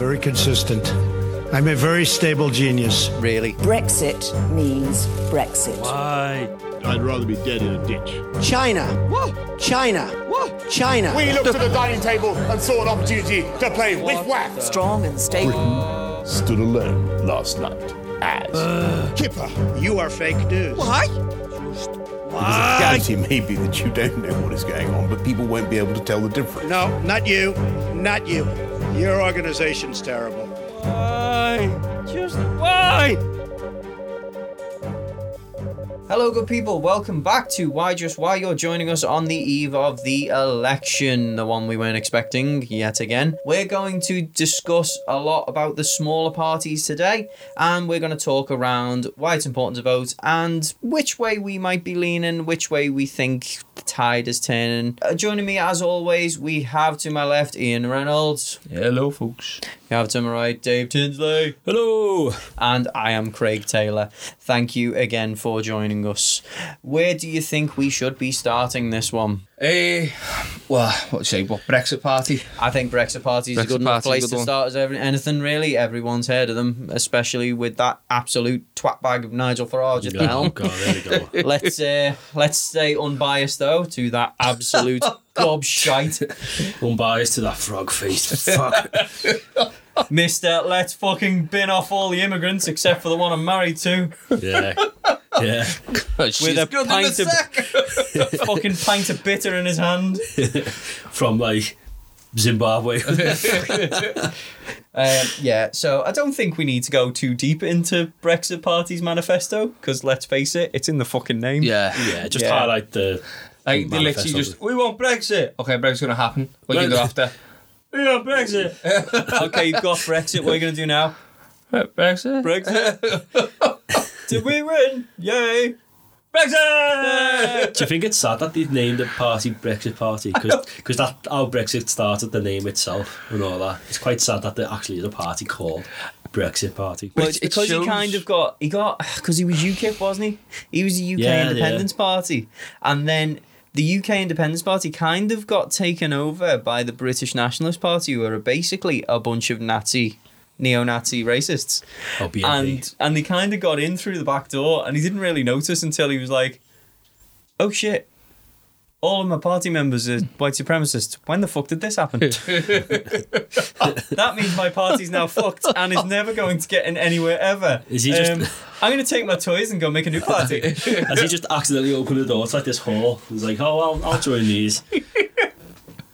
very consistent. I'm a very stable genius. Really? Brexit means Brexit. Why? I'd rather be dead in a ditch. China. What? China. What? China. We looked at the dining table and saw an opportunity to play with whack. Strong and stable. Stood alone last night as uh. Kipper, you are fake news. Why? Why? The reality may be that you don't know what is going on, but people won't be able to tell the difference. No, not you. Not you. Your organization's terrible. Why? Just why? Hello, good people. Welcome back to Why Just Why. You're joining us on the eve of the election, the one we weren't expecting yet again. We're going to discuss a lot about the smaller parties today, and we're going to talk around why it's important to vote and which way we might be leaning, which way we think the tide is turning. Uh, joining me, as always, we have to my left Ian Reynolds. Hello, folks. We have to my right Dave Tinsley. Hello. And I am Craig Taylor. Thank you again for joining us. Where do you think we should be starting this one? Eh, well, what do you say? What Brexit party? I think Brexit Party is a good enough place good to one. start as every, anything really. Everyone's heard of them, especially with that absolute twat bag of Nigel Farage at the helm. God, there we go. let's uh, let's stay unbiased though to that absolute gobshite, Unbiased to that frog face. Fuck. Mister. Let's fucking bin off all the immigrants except for the one I'm married to, Yeah. Yeah. with a pint of fucking pint of bitter in his hand. From like Zimbabwe. Um, yeah, so I don't think we need to go too deep into Brexit Party's manifesto because let's face it, it's in the fucking name. yeah. Yeah. Just Yeah. highlight the. Like they literally Manifesto. just we want Brexit. Okay, Brexit's gonna happen. What do you do after? we want Brexit. okay, you've got Brexit. What are you going to do now? Uh, Brexit. Brexit. Did we win? Yay. Brexit! Do you think it's sad that they've named the party Brexit Party? Because that how Brexit started, the name itself and all that. It's quite sad that there actually is a party called Brexit Party. Well, It- it's it because he kind of got he got because he was UKIP, wasn't he? He was the UK Yeah, Independence Party, and then the UK Independence Party kind of got taken over by the British Nationalist Party, who are basically a bunch of Nazi, neo-Nazi racists. Oh, BNP. and and they kind of got in through the back door, and he didn't really notice until he was like, "Oh shit." All of my party members are white supremacists. When the fuck did this happen? that means my party's now fucked and is never going to get in anywhere ever. Is he just- Um, I'm going to take my toys and go make a new party. Has he just accidentally opened the door? It's like this hall. He's like, oh, I'll, I'll join these.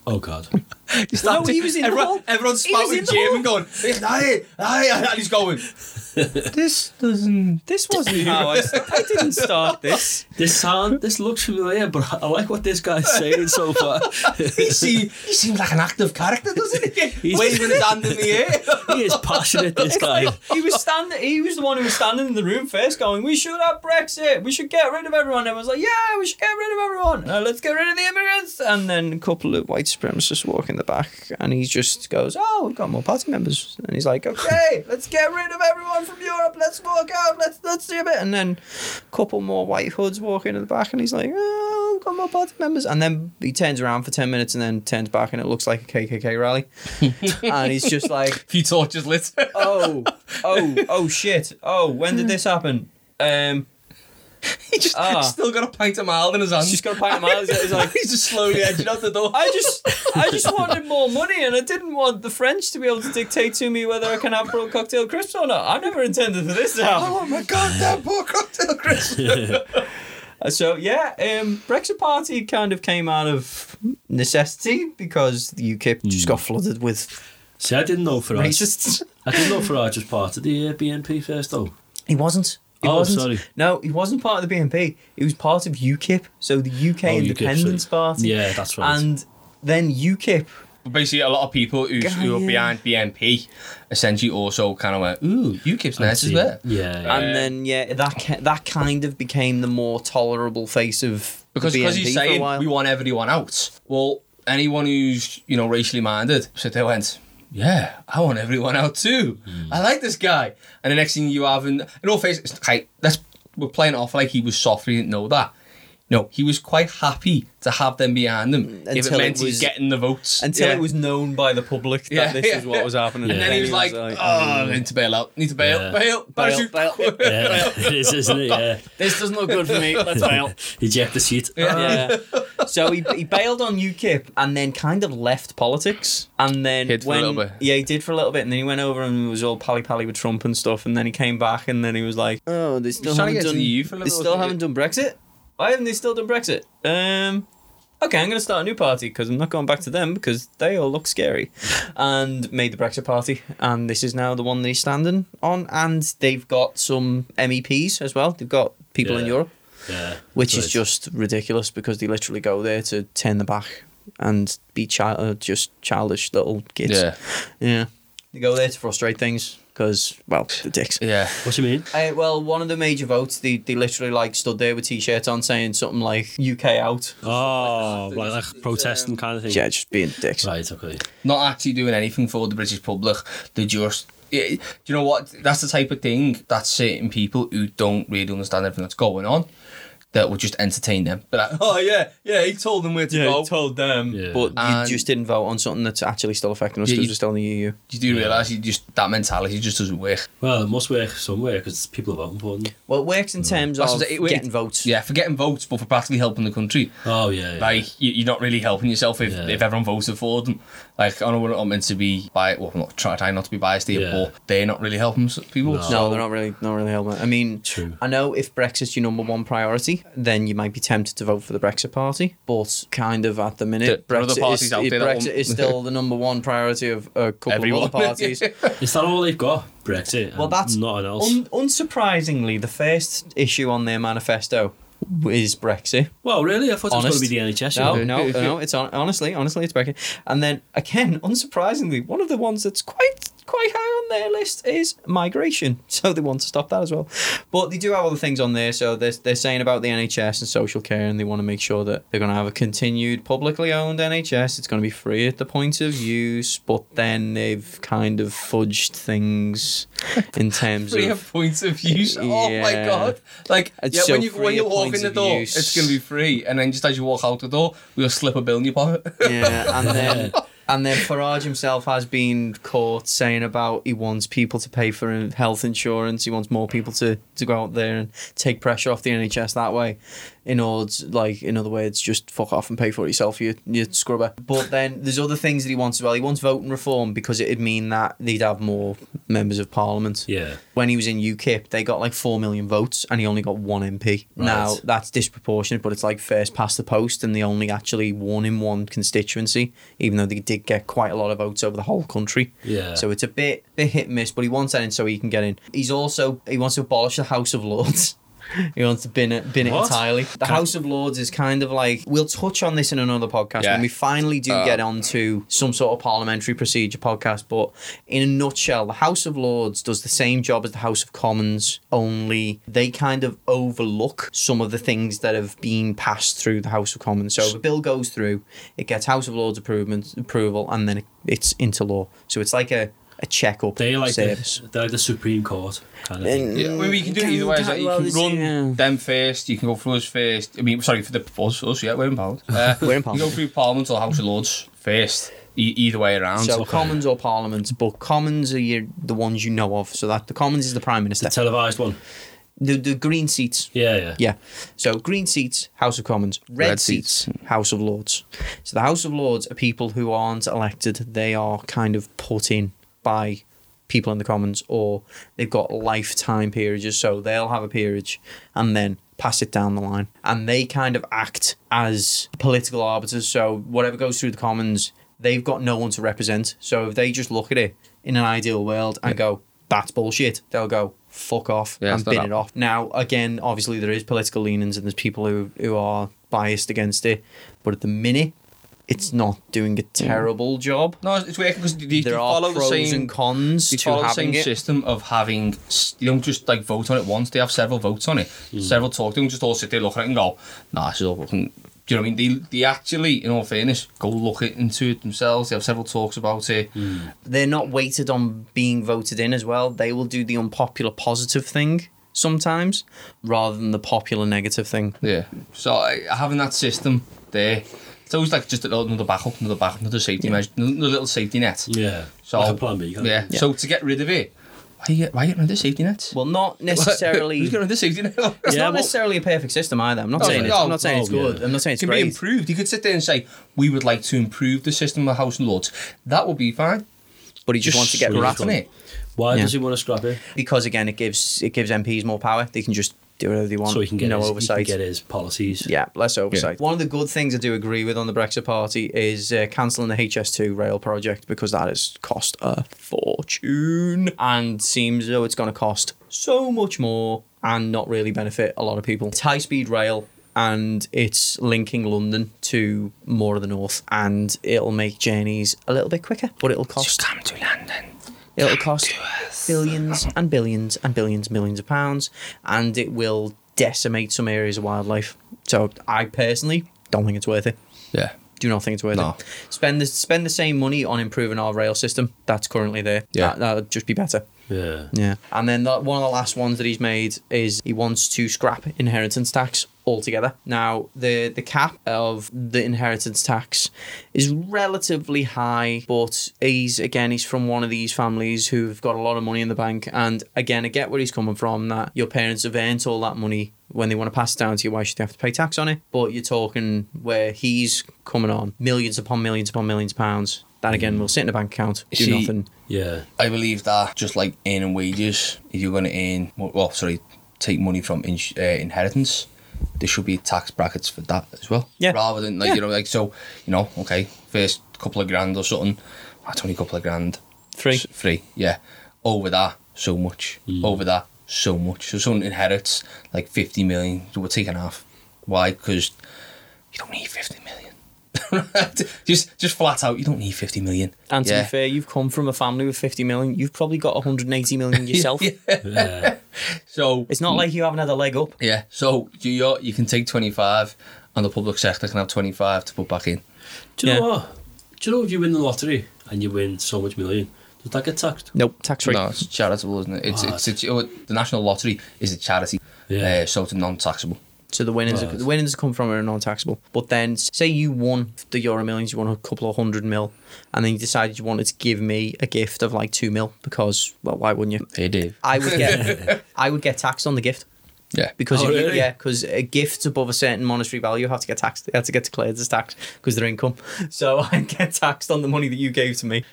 oh, God. no, he was in the everyone, hall. everyone's spouting in Jim and going, aye, aye, and he's going. This doesn't. This wasn't how I. I didn't start this. This sound, this looks familiar, but I like what this guy's saying so far. He, see, he seems like an active character, doesn't he? He's- Waving his hand in the air. he is passionate, this guy. He was standing. He was the one who was standing in the room first, going, "We should have Brexit. We should get rid of everyone." Everyone's like, "Yeah, we should get rid of everyone. Uh, let's get rid of the immigrants." And then a couple of white supremacists walk in the back, and he just goes, "Oh, we've got more party members." And he's like, "Okay, let's get rid of everyone from Europe. Let's walk out. Let's let's do a bit." And then a couple more white hoods walk into the back, and he's like, "Oh, we've got more party members." And then he turns around for ten minutes, and then turns back, and it looks like a KKK rally. and he's just like, few torches lit. oh, oh, oh shit. Oh, when did this happen? Um, he just Ah. still got a pint of mild in his hand. he's just got a pint of miles. He's like, he's just slowly edging out the door. I just, I just wanted more money, and I didn't want the French to be able to dictate to me whether I can have pro cocktail crisps or not. I never intended for this to happen. Oh my goddamn poor cocktail crisp. Uh, So yeah, um, Brexit Party kind of came out of necessity because the UKIP just got flooded with See, I didn't know Farage. racists. I didn't know Farage was part of the uh, BNP first, though. He wasn't. He Oh, wasn't. sorry. No, he wasn't part of the BNP. He was part of UKIP, so the UK Oh, Independence sorry. Party. Yeah, that's right. And then UKIP Basically, a lot of people who, who are Yeah. behind BNP essentially also kind of went, ooh, UKIP's nice as well. Yeah, yeah. Uh, and then yeah, that that kind of became the more tolerable face of Because because he's saying we want everyone out. Well, anyone who's you know racially minded, so they went, yeah, I want everyone out too. Hmm. I like this guy. And the next thing you have, in, in all faces, okay, let's we're playing off like he was soft. We didn't know that. No, he was quite happy to have them behind him if it meant it he's getting the votes. Until Yeah. it was known by the public that Yeah, this yeah, is what was happening. And then he was like, oh, I need to bail out. Need to bail. Yeah. Bail. Parachute. Yeah, it is, isn't it? Yeah. This doesn't look good for me. Let's bail. Eject the seat. yeah. So he, he bailed on UKIP and then kind of left politics. And then Hid for a when little bit. yeah, he did for a little bit, and then he went over and was all pally pally with Trump and stuff. And then he came back, and then he was like, "Oh, they still haven't done. the EU for a they still haven't done Brexit. Why haven't they still done Brexit? Um." Okay, I'm going to start a new party because I'm not going back to them because they all look scary. And made the Brexit Party. And this is now the one they're standing on. And they've got some MEPs as well. They've got people in Europe Yeah. which Right. is just ridiculous because they literally go there to turn the back and be child, uh, just childish little kids. Yeah. yeah. They go there to frustrate things because, well, the dicks. Yeah. What do you mean? Uh, well, one of the major votes, they, they literally like stood there with t-shirts on saying something like UK out. Oh, like, like protesting kind of thing. Yeah, just being dicks. Right, okay. Not actually doing anything for the British public. They're just. Yeah, do you know what? That's the type of thing that certain people who don't really understand everything that's going on that would just entertain them. But like, oh yeah, yeah, he told them where to go. told them. Yeah. But And- you just didn't vote on something that's actually still affecting us Yeah, because you- we're still in the EU. You do realise you just that mentality just doesn't work. Well, it must work somewhere because people are voting for them. Well, it works in mm. terms That's of what I- it- getting votes. Yeah, for getting votes, but for practically helping the country. Oh, yeah. yeah. Like you, you're not really helping yourself if, Yeah. if everyone voted for them. Like I know we're not meant to be bi well, I'm not trying, trying not to be biased here, Yeah. but they're not really helping s- people. No. So No, they're not really not really helping. I mean, True. I know if Brexit's your number one priority, then you might be tempted to vote for the Brexit Party. But kind of at the minute, There are other Brexit, parties is, out there that Brexit is still the number one priority of a couple Everyone. of other parties. Is that all they've got? Brexit? well, and that's nothing else. un- unsurprisingly the first issue on their manifesto is Brexit. well, really? I thought it was going to be the NHS. you No, no, no. It's on, honestly, honestly, it's Brexit. And then again, unsurprisingly, one of the ones that's quite quite high on their list is migration. So they want to stop that as well. But they do have other things on there. So they're, they're saying about the NHS and social care, and they want to make sure that they're going to have a continued publicly owned NHS. It's going to be free at the point of use, but then they've kind of fudged things in terms Free of. of points of use. Uh, oh my god! Like It's yeah, so when you when you walk in the door, use. it's gonna be free, and then just as you walk out the door, we'll slip a bill in your pocket. Yeah, and then and then Farage himself has been caught saying about he wants people to pay for health insurance. He wants more people to, to go out there and take pressure off the NHS that way. In order, like in other words, just fuck off and pay for it yourself, you you scrubber. But then there's other things that he wants as well. He wants voting reform because it'd mean that they'd have more members of parliament Yeah. when he was in UKIP, they got like four million votes, and he only got one MP. Right. Now that's disproportionate, but it's like first past the post, and they only actually won in one constituency, even though they did get quite a lot of votes over the whole country. Yeah. So it's a bit bit hit and miss, but he wants that in so he can get in. He's also he wants to abolish the House of Lords. He wants to bin it, bin it What? entirely. The House of Lords is kind of like we'll touch on this in another podcast Yeah. when we finally do uh, get onto some sort of parliamentary procedure podcast. But in a nutshell, the House of Lords does the same job as the House of Commons, only they kind of overlook some of the things that have been passed through the House of Commons. So if a bill goes through, it gets House of Lords approval, approval, and then it, it's into law. So it's like a a checkup They like service. the, they're like the Supreme Court kind of thing. Yeah, I mean, you can do it either way. Like you can run yeah. them first. You can go through us first. I mean, sorry for the us, us yeah, we're in Parliament. Uh, We're in You go through Parliament or House of Lords first. E- either way around. So okay. Commons or Parliament, but Commons are your, the ones you know of. So that the Commons is the Prime Minister. The televised one. The the green seats. Yeah, yeah. Yeah. So green seats, House of Commons. Red, Red seats, seats. House of Lords. So the House of Lords are people who aren't elected. They are kind of put in by people in the Commons, or they've got lifetime peerages. So they'll have a peerage and then pass it down the line, and they kind of act as political arbiters. So whatever goes through the Commons, they've got no one to represent. So if they just look at it in an ideal world and go, "That's bullshit," they'll go. Fuck off Yeah, and bin it off. Now, again, obviously there is political leanings and there's people who, who are biased against it, but at the minute, it's not doing a mm. terrible job. no, it's working because they, they There are follow pros the same. and cons they to follow the having same it. system of having. s- You don't just like vote on it once. They have several votes on it. Mm. Several talk. They don't just all sit there look at it and go, "Nah, this is all fucking." Do you know what I mean? They, they actually, in all fairness, go look it into it themselves. They have several talks about it. Mm. They're not weighted on being voted in as well. They will do the unpopular positive thing. sometimes, rather than the popular negative thing. Yeah. So having that system there, it's always like just another backup, another backup, another safety measure, another little safety net. Yeah. So like a plan B. kind of. Yeah. So to get rid of it, why you get why you getting rid of safety nets? Well, not necessarily. Who's getting rid of safety net? It's Yeah, not well- necessarily a perfect system either. I'm not Oh, saying it's, no, I'm not saying it's oh, good. yeah. I'm not saying It it's can be improved. You could sit there and say, we would like to improve the system of House and Lords. That would be fine. But he just, wants to get screw rid of it. Why Yeah. does he want to scrap it? because again, it gives it gives MPs more power. They can just do whatever they want. So he can get no his, oversight. He can get his policies. Yeah, less oversight. One of the good things I do agree with on the Brexit Party is uh, cancelling the HS2 rail project because that has cost a fortune and seems as though it's going to cost so much more and not really benefit a lot of people. It's high speed rail and it's linking London to more of the north and it'll make journeys a little bit quicker, but it'll cost. Come to London. It'll cost billions and billions and billions and billions of pounds, and it will decimate some areas of wildlife. So I personally don't think it's worth it. Yeah. Do not think it's worth No. it. Spend the spend the same money on improving our rail system that's currently there. Yeah. that, that'd just be better. Yeah. Yeah, and then that, one of the last ones that he's made is he wants to scrap inheritance tax altogether. Now, the the cap of the inheritance tax is relatively high, but he's again he's from one of these families who've got a lot of money in the bank, and again I get where he's coming from that your parents have earned all that money. When they want to pass it down to you, why should they have to pay tax on it? But you're talking where he's coming on millions upon millions upon millions of pounds. That again we'll sit in a bank account, do See, nothing. Yeah. I believe that just like earning wages, if you're going to earn, well, sorry, take money from ins- uh, inheritance, there should be tax brackets for that as well. Yeah. Rather than like Yeah. you know like so you know okay first couple of grand or something, that's only a couple of grand. Free. S- free, yeah. Over that, so much. Over that, so much. So someone inherits like fifty million, so we're taking half. Why? Because you don't need fifty million. just just flat out, you don't need fifty million. And to Yeah. be fair, you've come from a family with 50 million. You've probably got 180 million yourself. Yeah. So It's not like you haven't had a leg up. Yeah, so you you you can take 25 and the public sector can have 25 to put back in. Do you know what? Do you know if you win the lottery and you win so much million, does that get taxed? Nope, tax free. No, it's charitable, isn't it? It's, Ah, it's, it's, oh, the National Lottery is a charity, Yeah. uh, so it's non-taxable. So the winnings, Right. the winnings that come from are non-taxable. But then, say you won the Euro Millions, you won a couple of hundred mil, and then you decided you wanted to give me a gift of like two mil because, well, why wouldn't you? Hey, Dave. I would get, I would get taxed on the gift Yeah. because Oh, if you, really? yeah, because gifts above a certain monetary value have to get taxed. They have to get declared as tax because they're income. So I get taxed on the money that you gave to me.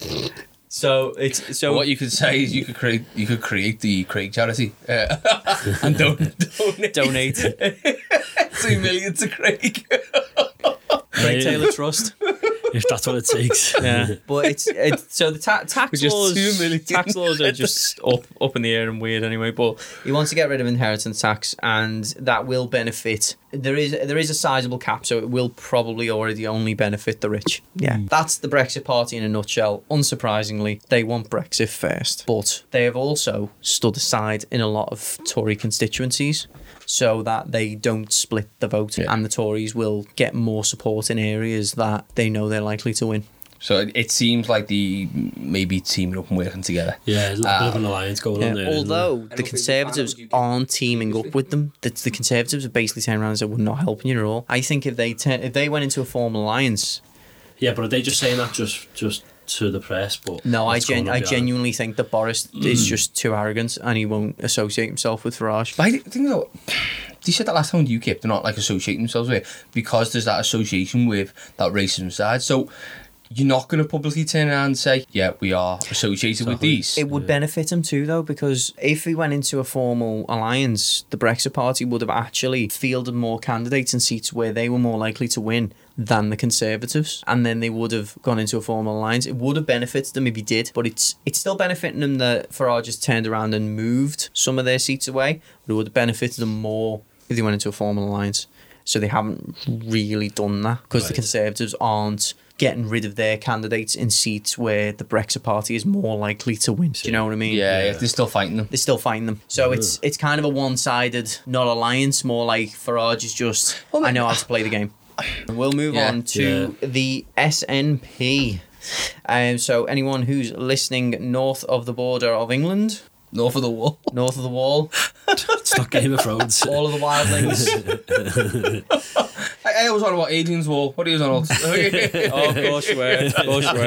So it's so what you could say is you could create you could create the Craig charity uh, and don- donate donate. two million to Craig. Craig Taylor Trust. If that's what it takes. Yeah, but it's, it's so the ta- tax Just laws. two million. Tax laws are just up up in the air and weird anyway. But he wants to get rid of inheritance tax, and that will benefit. There is there is a sizable cap, so it will probably already only benefit the rich. Yeah, hmm. that's the Brexit Party in a nutshell. Unsurprisingly, they want Brexit first, but they have also stood aside in a lot of Tory constituencies. So that they don't split the vote, Yeah. and the Tories will get more support in areas that they know they're likely to win. So it, it seems like the maybe teaming up and working together. Yeah, there's a bit of an alliance going on Yeah, there. isn't there? although the Conservatives aren't teaming up with them, the, the Conservatives are basically turned around and said we're not helping you at all. I think if they turn, if they went into a formal alliance, Yeah, but are they just saying that just just to the press? But no, I gen- I behind? genuinely think that Boris is mm. just too arrogant and he won't associate himself with Farage. But I think though, they said that last time with UKIP, they're not like associating themselves with it because there's that association with that racism side. So you're not going to publicly turn around and say, yeah, we are associated with these. It would benefit him too, though, because if he went into a formal alliance, the Brexit Party would have actually fielded more candidates in seats where they were more likely to win than the Conservatives, and then they would have gone into a formal alliance. It would have benefited them if he did, but it's it's still benefiting them that Farage has turned around and moved some of their seats away. But it would have benefited them more if they went into a formal alliance. So they haven't really done that because the Conservatives aren't getting rid of their candidates in seats where the Brexit Party is more likely to win. Do you know what I mean? yeah, they're still fighting them. They're still fighting them. So it's it's kind of a one sided, not alliance, more like Farage is just, I know how to play the game. And we'll move Yeah. on to the SNP. Um, so anyone who's listening north of the border of England North of the wall. North of the wall, It's not Game of Thrones. all of the wildlings. I, I was on about Adrian's wall. What are you on about? oh, of course you were. Of course you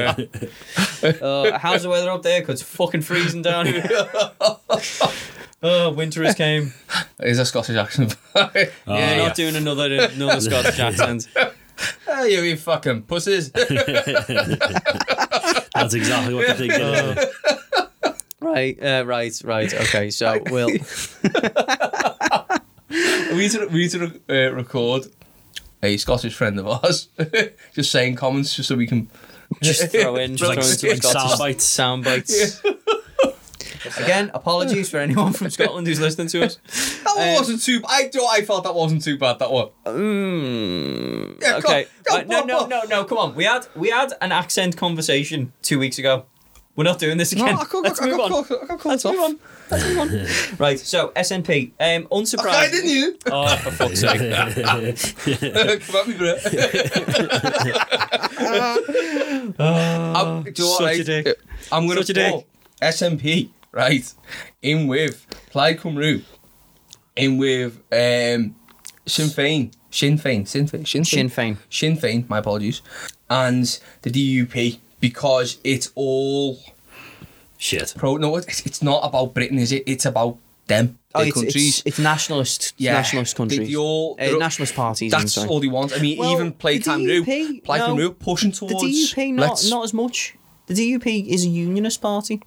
were. Uh, how's the weather up there? 'Cause it's fucking freezing down here. Oh, winter has came. Is a Scottish accent. We're yeah. not doing another another Scottish accent. Ah, you you fucking pussies. That's exactly what they're thinking. Uh, Right, uh, right, right. Okay, so we'll. we need to, we need to uh, record a Scottish friend of ours just saying comments just so we can. just throw in, just like, throw into like Scottish sound bites. sound bites. Again, apologies for anyone from Scotland who's listening to us. That one wasn't too. I do. I felt that wasn't too bad. That one. Mm, Yeah, come okay, on, Right, no, no, no, no. Come on, we had we had an accent conversation two weeks ago. We're not doing this again. Let's move on. Let's move on. Let's move on. Right, so SNP. Um, unsurprised. I didn't you? Oh, for fuck's sake. Come at me, bro. I'm, do you know what, such a right? dick. I'm gonna Such a dick. put SNP right in with Plaid Cymru, in with um, Sinn Féin, Sinn Féin, Sinn Féin, Sinn Féin, Sinn Féin. Sinn Féin. My apologies, and the DUP because it's all Shit. pro. No, it's, it's not about Britain, is it? It's about them, Oh, it's, countries. it's, it's nationalist, Yeah. nationalist They- countries. they all- uh, nationalist parties. I'm That's all they want. I mean, Well, even Plaid the Cymru, DUP, Plaid no. Cymru pushing towards. The. DUP not let's- not as much. The DUP is a unionist party.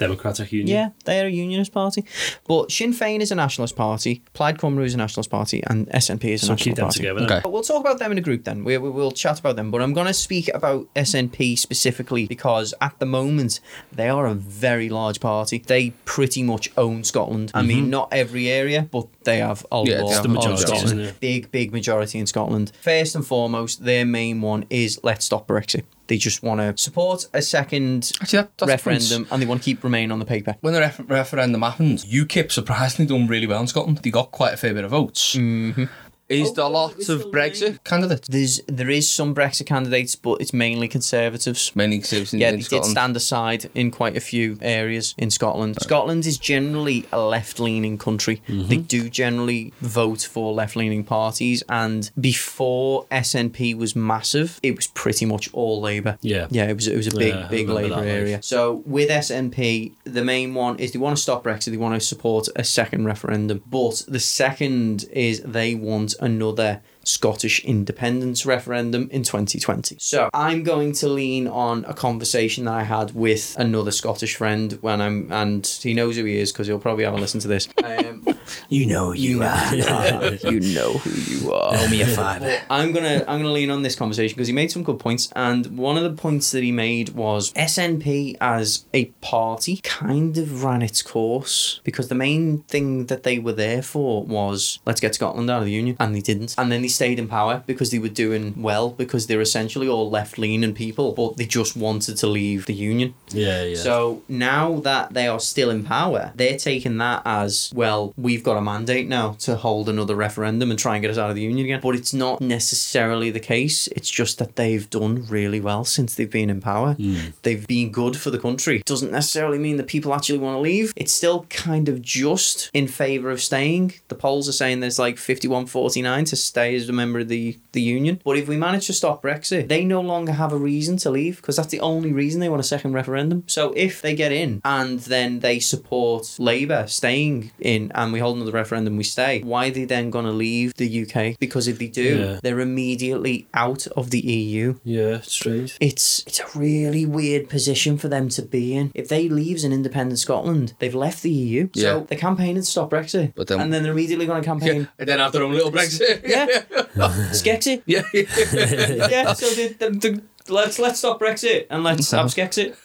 Democratic Union. Yeah, they are a unionist party. But Sinn Féin is a nationalist party, Plaid Cymru is a nationalist party, and SNP is a So national keep them party. together. Okay. But we'll talk about them in a group then. We, we, we'll chat about them. But I'm going to speak about SNP specifically because at the moment they are a very large party. They pretty much own Scotland. I mean, mm-hmm. not every area, but they have a Yeah, lot it's the of Scotland. isn't it? Big, big majority in Scotland. First and foremost, their main one is let's stop Brexit. They just want to support a second Actually, that, referendum and they want to keep Remain on the paper. When the ref- referendum happened, UKIP surprisingly done really well in Scotland. They got quite a fair bit of votes. Mm-hmm. Is there lots of Brexit candidates? There's there is some Brexit candidates, but it's mainly Conservatives. Mainly Conservatives Yeah, in they did stand aside in quite a few areas in Scotland. Scotland is generally a left-leaning country. Mm-hmm. They do generally vote for left-leaning parties, and before SNP was massive, it was pretty much all Labour. Yeah. yeah, it was it was a big Yeah, I big remember Labour that, like. area. So with SNP, the main one is they want to stop Brexit. They want to support a second referendum, but the second is they want another. Scottish independence referendum in 2020. So I'm going to lean on a conversation that I had with another Scottish friend when I'm, and he knows who he is because he'll probably have a listen to this. Um, You know who you are. you know who you are. Owe me a fiver. I'm gonna I'm gonna lean on this conversation because he made some good points, and one of the points that he made was SNP as a party kind of ran its course because the main thing that they were there for was let's get Scotland out of the union, and they didn't, and then they stayed in power because they were doing well because they're essentially all left leaning people, but they just wanted to leave the union. Yeah, yeah. So now that they are still in power, they're taking that as well, we've got a mandate now to hold another referendum and try and get us out of the union again. But it's not necessarily the case. It's just that they've done really well since they've been in power. Hmm. They've been good for the country. Doesn't necessarily mean that people actually want to leave. It's still kind of just in favour of staying. The polls are saying there's like 51 49 to stay as a member of the, the union. But if we manage to stop Brexit, they no longer have a reason to leave because that's the only reason they want a second referendum. So if they get in and then they support Labour staying in and we hold another referendum, we stay, why are they then going to leave the UK? Because if they do, Yeah. they're immediately out of the EU yeah, it's strange. it's it's a really weird position for them to be in. If they leave as an independent Scotland, they've left the EU. Yeah. So they're campaigning to stop Brexit. But then- and then they're immediately going to campaign. and then have their own little Brexit. Yeah. Skexit. yeah. Yeah. So the, the, the, let's let's stop Brexit and let's uh-huh. have Skexit.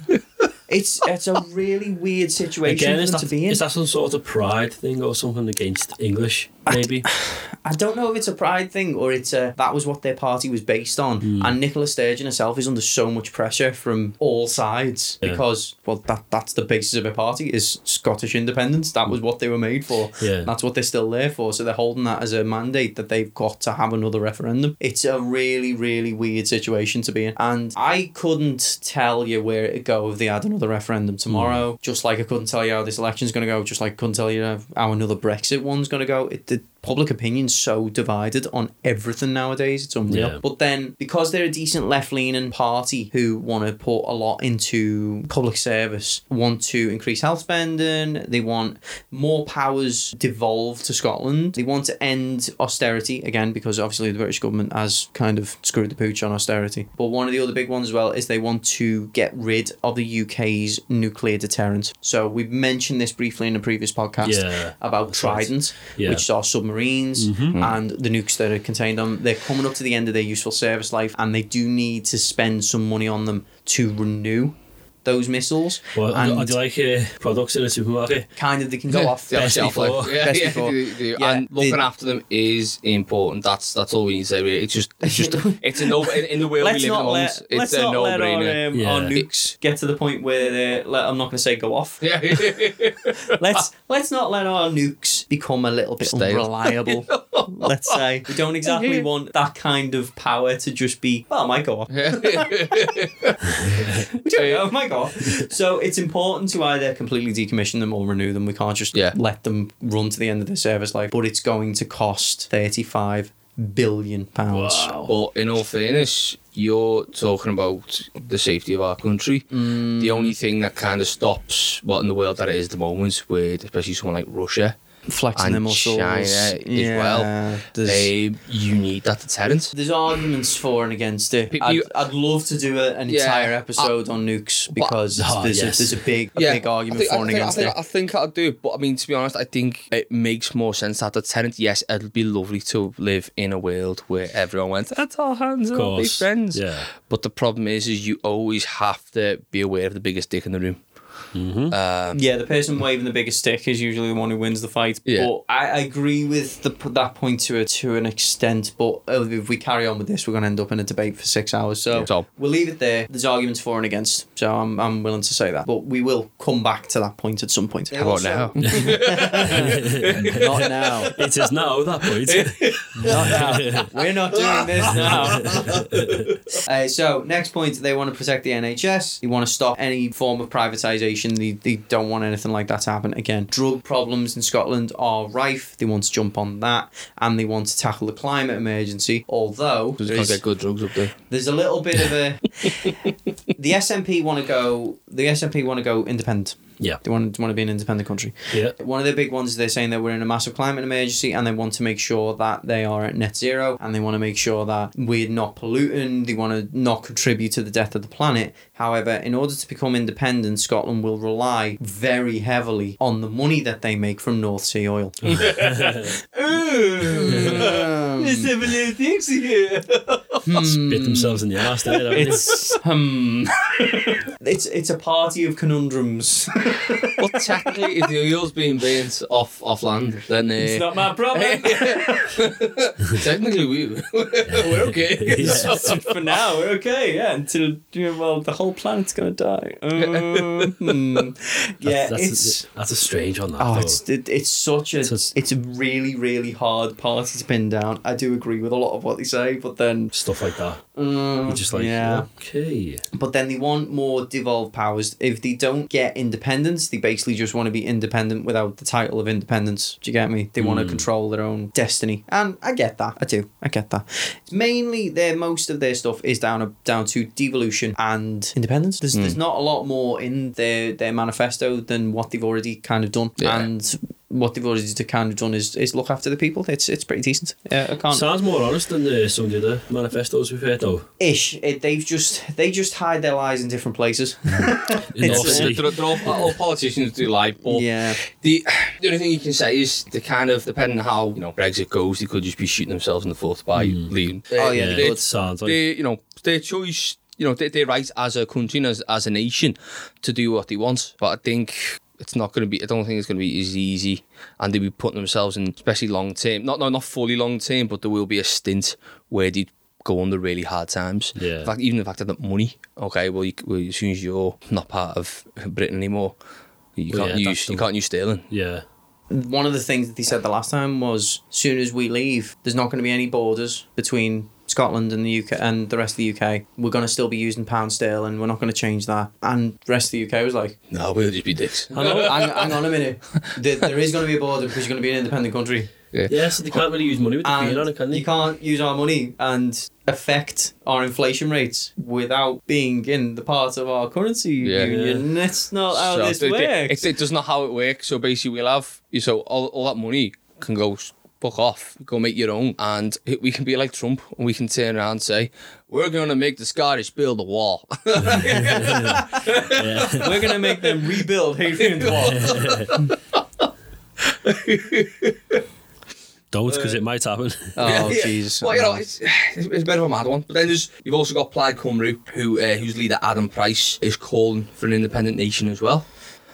It's it's a really weird situation Again, for is them that, to be in. is that some sort of pride thing or something against English, maybe? I don't know if it's a pride thing or it's a that was what their party was based on. Hmm. And Nicola Sturgeon herself is under so much pressure from all sides Yeah. because well that that's the basis of her party is Scottish independence. That was what they were made for. Yeah. That's what they're still there for. So they're holding that as a mandate that they've got to have another referendum. It's a really, really weird situation to be in. And I couldn't tell you where it'd go if they had another referendum tomorrow. Hmm. Just like I couldn't tell you how this election's going to go. Just like I couldn't tell you how another Brexit one's going to go. It, the public opinion's so divided on everything nowadays. It's unreal. Yeah. But then, because they're a decent left leaning party who want to put a lot into public service, want to increase health spending, they want more powers devolved to Scotland, they want to end austerity again because obviously the British government has kind of screwed the pooch on austerity. But one of the other big ones as well is they want to get rid of the UK's nuclear deterrent. So we've mentioned this briefly in a previous podcast Yeah, about that's right. Trident, Yeah. which are submarines mm-hmm. mm. and the nukes that are contained on. They're coming up to the end of their useful service life, and they do need to spend some money on them to renew those missiles. Well, and I do like uh, products in a supermarket. kind of they can go off. The Best shelf before. Yeah, Best yeah, before. they- they- Yeah, and looking they- after them is important. That's that's all we need to say. Really. It's just it's just it's a no in, in the world Let's we live in. not at the let moment, let's It's a not no let our, um, Yeah. our nukes get to the point where they let, I'm not going to say go off. Yeah, Let's let's not let our nukes become a little bit Stale. unreliable. let's say we don't exactly want that kind of power to just be. Oh, it might go off. We don't know. it Might go off. So it's important to either completely decommission them or renew them. We can't just Yeah. let them run to the end of their service life. But it's going to cost thirty-five billion pounds. But in all fairness, you're talking about the safety of our country. Mm. The only thing that kind of stops what in the world that it is at the moment, with especially someone like Russia Flexing and their muscles. China as Yeah, well, there's- they, you need that deterrent. There's arguments for and against it. Pe- I'd, you- I'd love to do a, an Yeah, entire episode on nukes because Oh, there's, yes. a, there's a big a big argument think, for and I think, against I think, it. I think I'll do it, but I mean, to be honest, I think it makes more sense that the tenant. Yes, it'd be lovely to live in a world where everyone went, "That's our hands, Of and we'll be friends." Yeah. But the problem is, is you always have to be aware of the biggest dick in the room. Yeah, the person waving the biggest stick is usually the one who wins the fight. Yeah. But I, I agree with the that point to a, to an extent. But if we carry on with this, we're going to end up in a debate for six hours. So, So- we'll leave it there. There's arguments for and against. So I'm, I'm willing to say that. But we will come back to that point at some point. How about now? Not now. It is now that point. Not now. We're not doing this now. uh, so, next point, they want to protect the NHS. They want to stop any form of privatisation. They, they don't want anything like that to happen again. Drug problems in Scotland are rife. They want to jump on that. And they want to tackle the climate emergency. Although, Because you can't there's, get good drugs up there. there's a little bit of a. the SNP want to go. The SNP want to go independent. yeah. They want, to want to be an independent country. Yeah. One of the big ones, is they're saying that we're in a massive climate emergency and they want to make sure that they are at net zero and they want to make sure that we're not polluting, they want to not contribute to the death of the planet. However, in order to become independent, Scotland will rely very heavily on the money that they make from North Sea oil. Spit themselves in the ass there. haven't they? It's hmm. it's it's a party of conundrums. Well, technically, if the oil's being burnt off off land, then uh, it's not my problem. technically we we're okay. For now, we're okay. Yeah, until yeah, well, the whole planet's gonna die. Um, yeah, that's, it's. a, that's a strange one. That, Oh, though. it's it, it's such a it's- it's a really really hard party to pin down. I do agree with a lot of what they say, but then stuff like that. Mm, You're just like, yeah. okay. But then they want more devolved powers. If they don't get independence, they basically just want to be independent without the title of independence. Do you get me? They want to control their own destiny, and I get that. I do. I get that. It's mainly their most of their stuff is down down to devolution and independence. There's there's not a lot more in their their manifesto than what they've already kind of done, Yeah. and what they've already kind of done is, is look after the people. It's it's pretty decent. Yeah, I can't Sounds more honest than uh, some of the other manifestos we've heard, though. ish. It, they've just they just hide their lies in different places. It's, Obviously. They're, they're all, all politicians do lie, but yeah. the the only thing you can say is they kind of depending on how you know Brexit goes, they could just be shooting themselves in the foot by hmm. leaving. Oh, yeah, Yeah, they it sounds like. they, you know, their choice, you know, they, their right as a country and as, as a nation to do what they want. But I think it's not going to be. I don't think it's going to be as easy, and they'll be putting themselves in, especially long term. Not no, not fully long term, but there will be a stint where they go under really hard times. Yeah. In fact, even the fact that the money. Okay, well, you, well, as soon as you're not part of Britain anymore, you Well, can't yeah, use that's you can't use sterling. Yeah. One of the things that they said the last time was, soon as we leave, there's not going to be any borders between Scotland and the UK and the rest of the UK. We're going to still be using pound sterling. We're not going to change that. And the rest of the UK was like, No, we'll just be dicks. hang, hang on a minute. There, there is going to be a border because you're going to be an independent country. Yeah, so they can't really use money with the queen on it, can they? you can't use our money and affect our inflation rates without being in the part of our currency Yeah. union. That's not how So this it- it- works. It, it does not how it works. So basically, we'll have you. So all, all that money can go fuck off, go make your own, and it- we can be like Trump, and we can turn around and say, "We're going to make the Scottish build a wall." We're going to make them rebuild Hadrian's Wall. Don't, because it might happen. Oh, Yeah. Jesus. Well, you know, it's, it's, it's a bit of a mad one. But then there's you've also got Plaid Cymru, who uh, whose leader Adam Price is calling for an independent nation as well.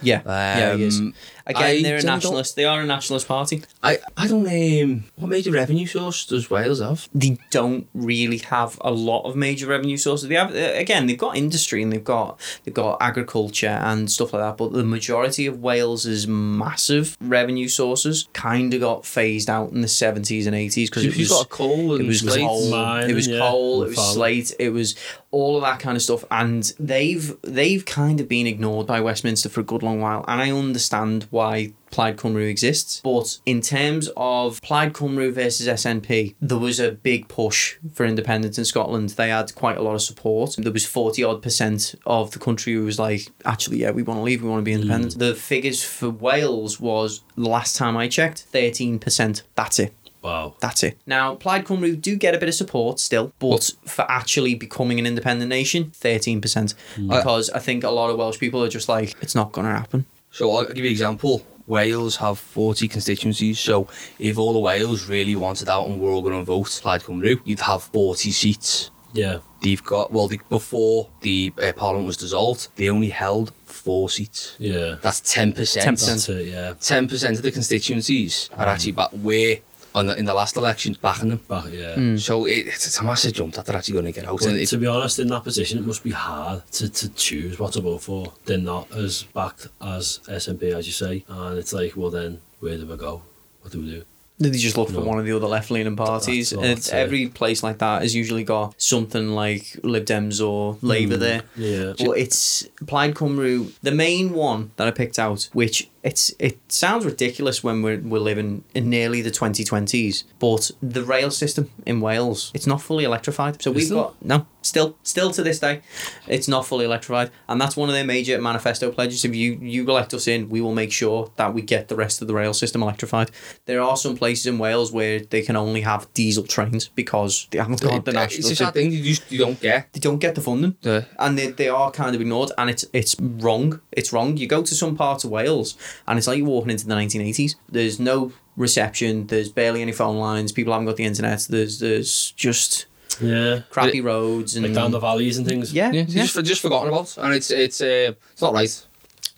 Yeah, yeah, he is. Again, I they're a nationalist. They are a nationalist party. I I don't um what major revenue source does Wales have? They don't really have a lot of major revenue sources. They have uh, again, they've got industry and they've got they've got agriculture and stuff like that. But the majority of Wales's massive revenue sources kind of got phased out in the seventies and eighties because it was got coal and it was slate. coal, Mining, it was yeah, coal, it was farming. slate, it was all of that kind of stuff, and they've they've kind of been ignored by Westminster for a good long while, and I understand why Plaid Cymru exists, but in terms of Plaid Cymru versus SNP, there was a big push for independence in Scotland. They had quite a lot of support. There was forty odd percent of the country who was like, actually, yeah, we want to leave, we want to be independent. Mm. The figures for Wales was the last time I checked, thirteen percent. That's it. Wow. That's it. Now, Plaid Cymru do get a bit of support still, but for actually becoming an independent nation, 13%. Mm. Because I think a lot of Welsh people are just like, it's not going to happen. So I'll give you an example. Wales have 40 constituencies, so if all the Wales really wanted out and were all going to vote Plaid Cymru, you'd have 40 seats. Yeah. They've got, well, they, before the uh, Parliament was dissolved, they only held four seats. Yeah. That's 10%. 10%. That's it, yeah. 10% of the constituencies are actually back where, on the, in the last election, backing them. Back, yeah. Hmm. So it, it's a massive jump that they're actually going to get out. But it, to be honest, in that position, it must be hard to, to choose what to vote for. They're not as backed as SNP, as you say. And it's like, well, then, where do we go? What do we do? Did they just look for No. one of the other left leaning parties. That's all And I'd it's, every place like that has usually got something like Lib Dems or Labour hmm. there. Yeah. But it's Plaid Cymru, the main one that I picked out, which it's it sounds ridiculous when we're, we're living in nearly the 2020s, but the rail system in Wales, it's not fully electrified. So we've got, no, still, still to this day, it's not fully electrified. And that's one of their major manifesto pledges. If you, you elect us in, we will make sure that we get the rest of the rail system electrified. There are some places in Wales where they can only have diesel trains because they haven't got the national it's a sad thing you just you don't get. they don't get the funding Yeah. and they, they are kind of ignored and it's it's wrong it's wrong you go to some parts of wales and it's like you're walking into the 1980s there's no reception there's barely any phone lines people haven't got the internet there's there's just Yeah. crappy roads and Like down the valleys and things. yeah, Yeah, yeah. Just, just forgotten about, and it's it's uh, it's not right.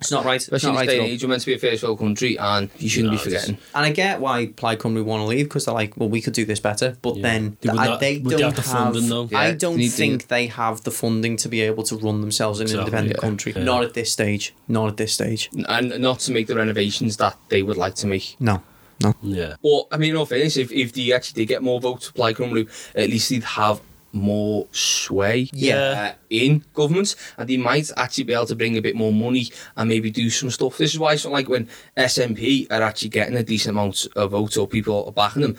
It's not right it's Especially not in right at and all. age, you're meant to be a first world country, and you shouldn't No, be forgetting. and I get why Plaid Cymru want to leave because they're like, well, we could do this better, but Yeah. then They I- not- they would don't have the have. funding, though? I don't they need to- think they have the funding to be able to run themselves in an independent yeah. country. Yeah. Not at this stage. Not at this stage. and not to make the renovations that they would like to make. No. No. Yeah. Or I mean, in all fairness, if if they actually did get more votes, like Cymru, at least they'd have more sway Yeah. uh, in government and they might actually be able to bring a bit more money and maybe do some stuff. This is why something like when SNP are actually getting a decent amount of votes or people are backing them,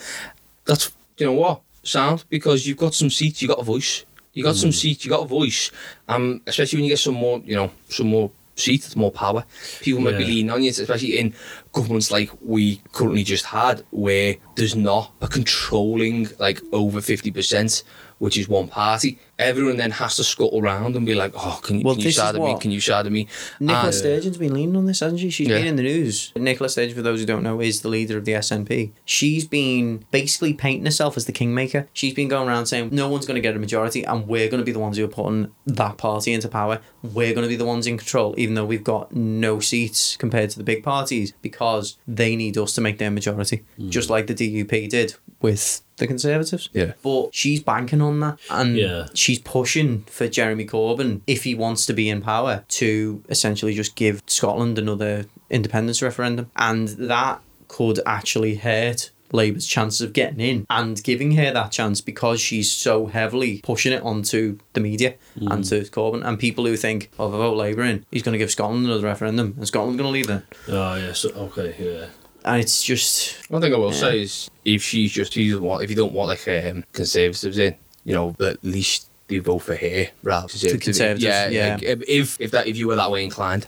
that's, you know what, sound, because you've got some seats, you've got a voice. You got some seats, you got a voice. Um, especially when you get some more, you know, some more seats, more power. People might be leaning on you, especially in governments like we currently just had, where there's not a controlling like over fifty percent which is one party. Everyone then has to scuttle around and be like, "Oh, can, Well, can you is shadow me? Can you shadow me?" Nicola And- Sturgeon's been leaning on this, hasn't she? She's Yeah. been in the news. Nicola Sturgeon, for those who don't know, is the leader of the SNP. She's been basically painting herself as the kingmaker. She's been going around saying, no one's going to get a majority, and we're going to be the ones who are putting that party into power. We're going to be the ones in control, even though we've got no seats compared to the big parties, because they need us to make their majority, hmm. just like the DUP did with the Conservatives. Yeah. But she's banking on that, and Yeah. she's pushing for Jeremy Corbyn if he wants to be in power to essentially just give Scotland another independence referendum, and that could actually hurt. Labour's chances of getting in and giving her that chance because she's so heavily pushing it onto the media mm. and to Corbyn and people who think, oh, if I vote Labour in, he's going to give Scotland another referendum and Scotland's going to leave then. Oh, ah, yes. okay, yeah. And it's just, One thing I will say is if she's just she doesn't want if you don't want like um, conservatives in, you know, at least you vote for her rather than Conservatives, Yeah, yeah. like, if- if if that if you were that way inclined.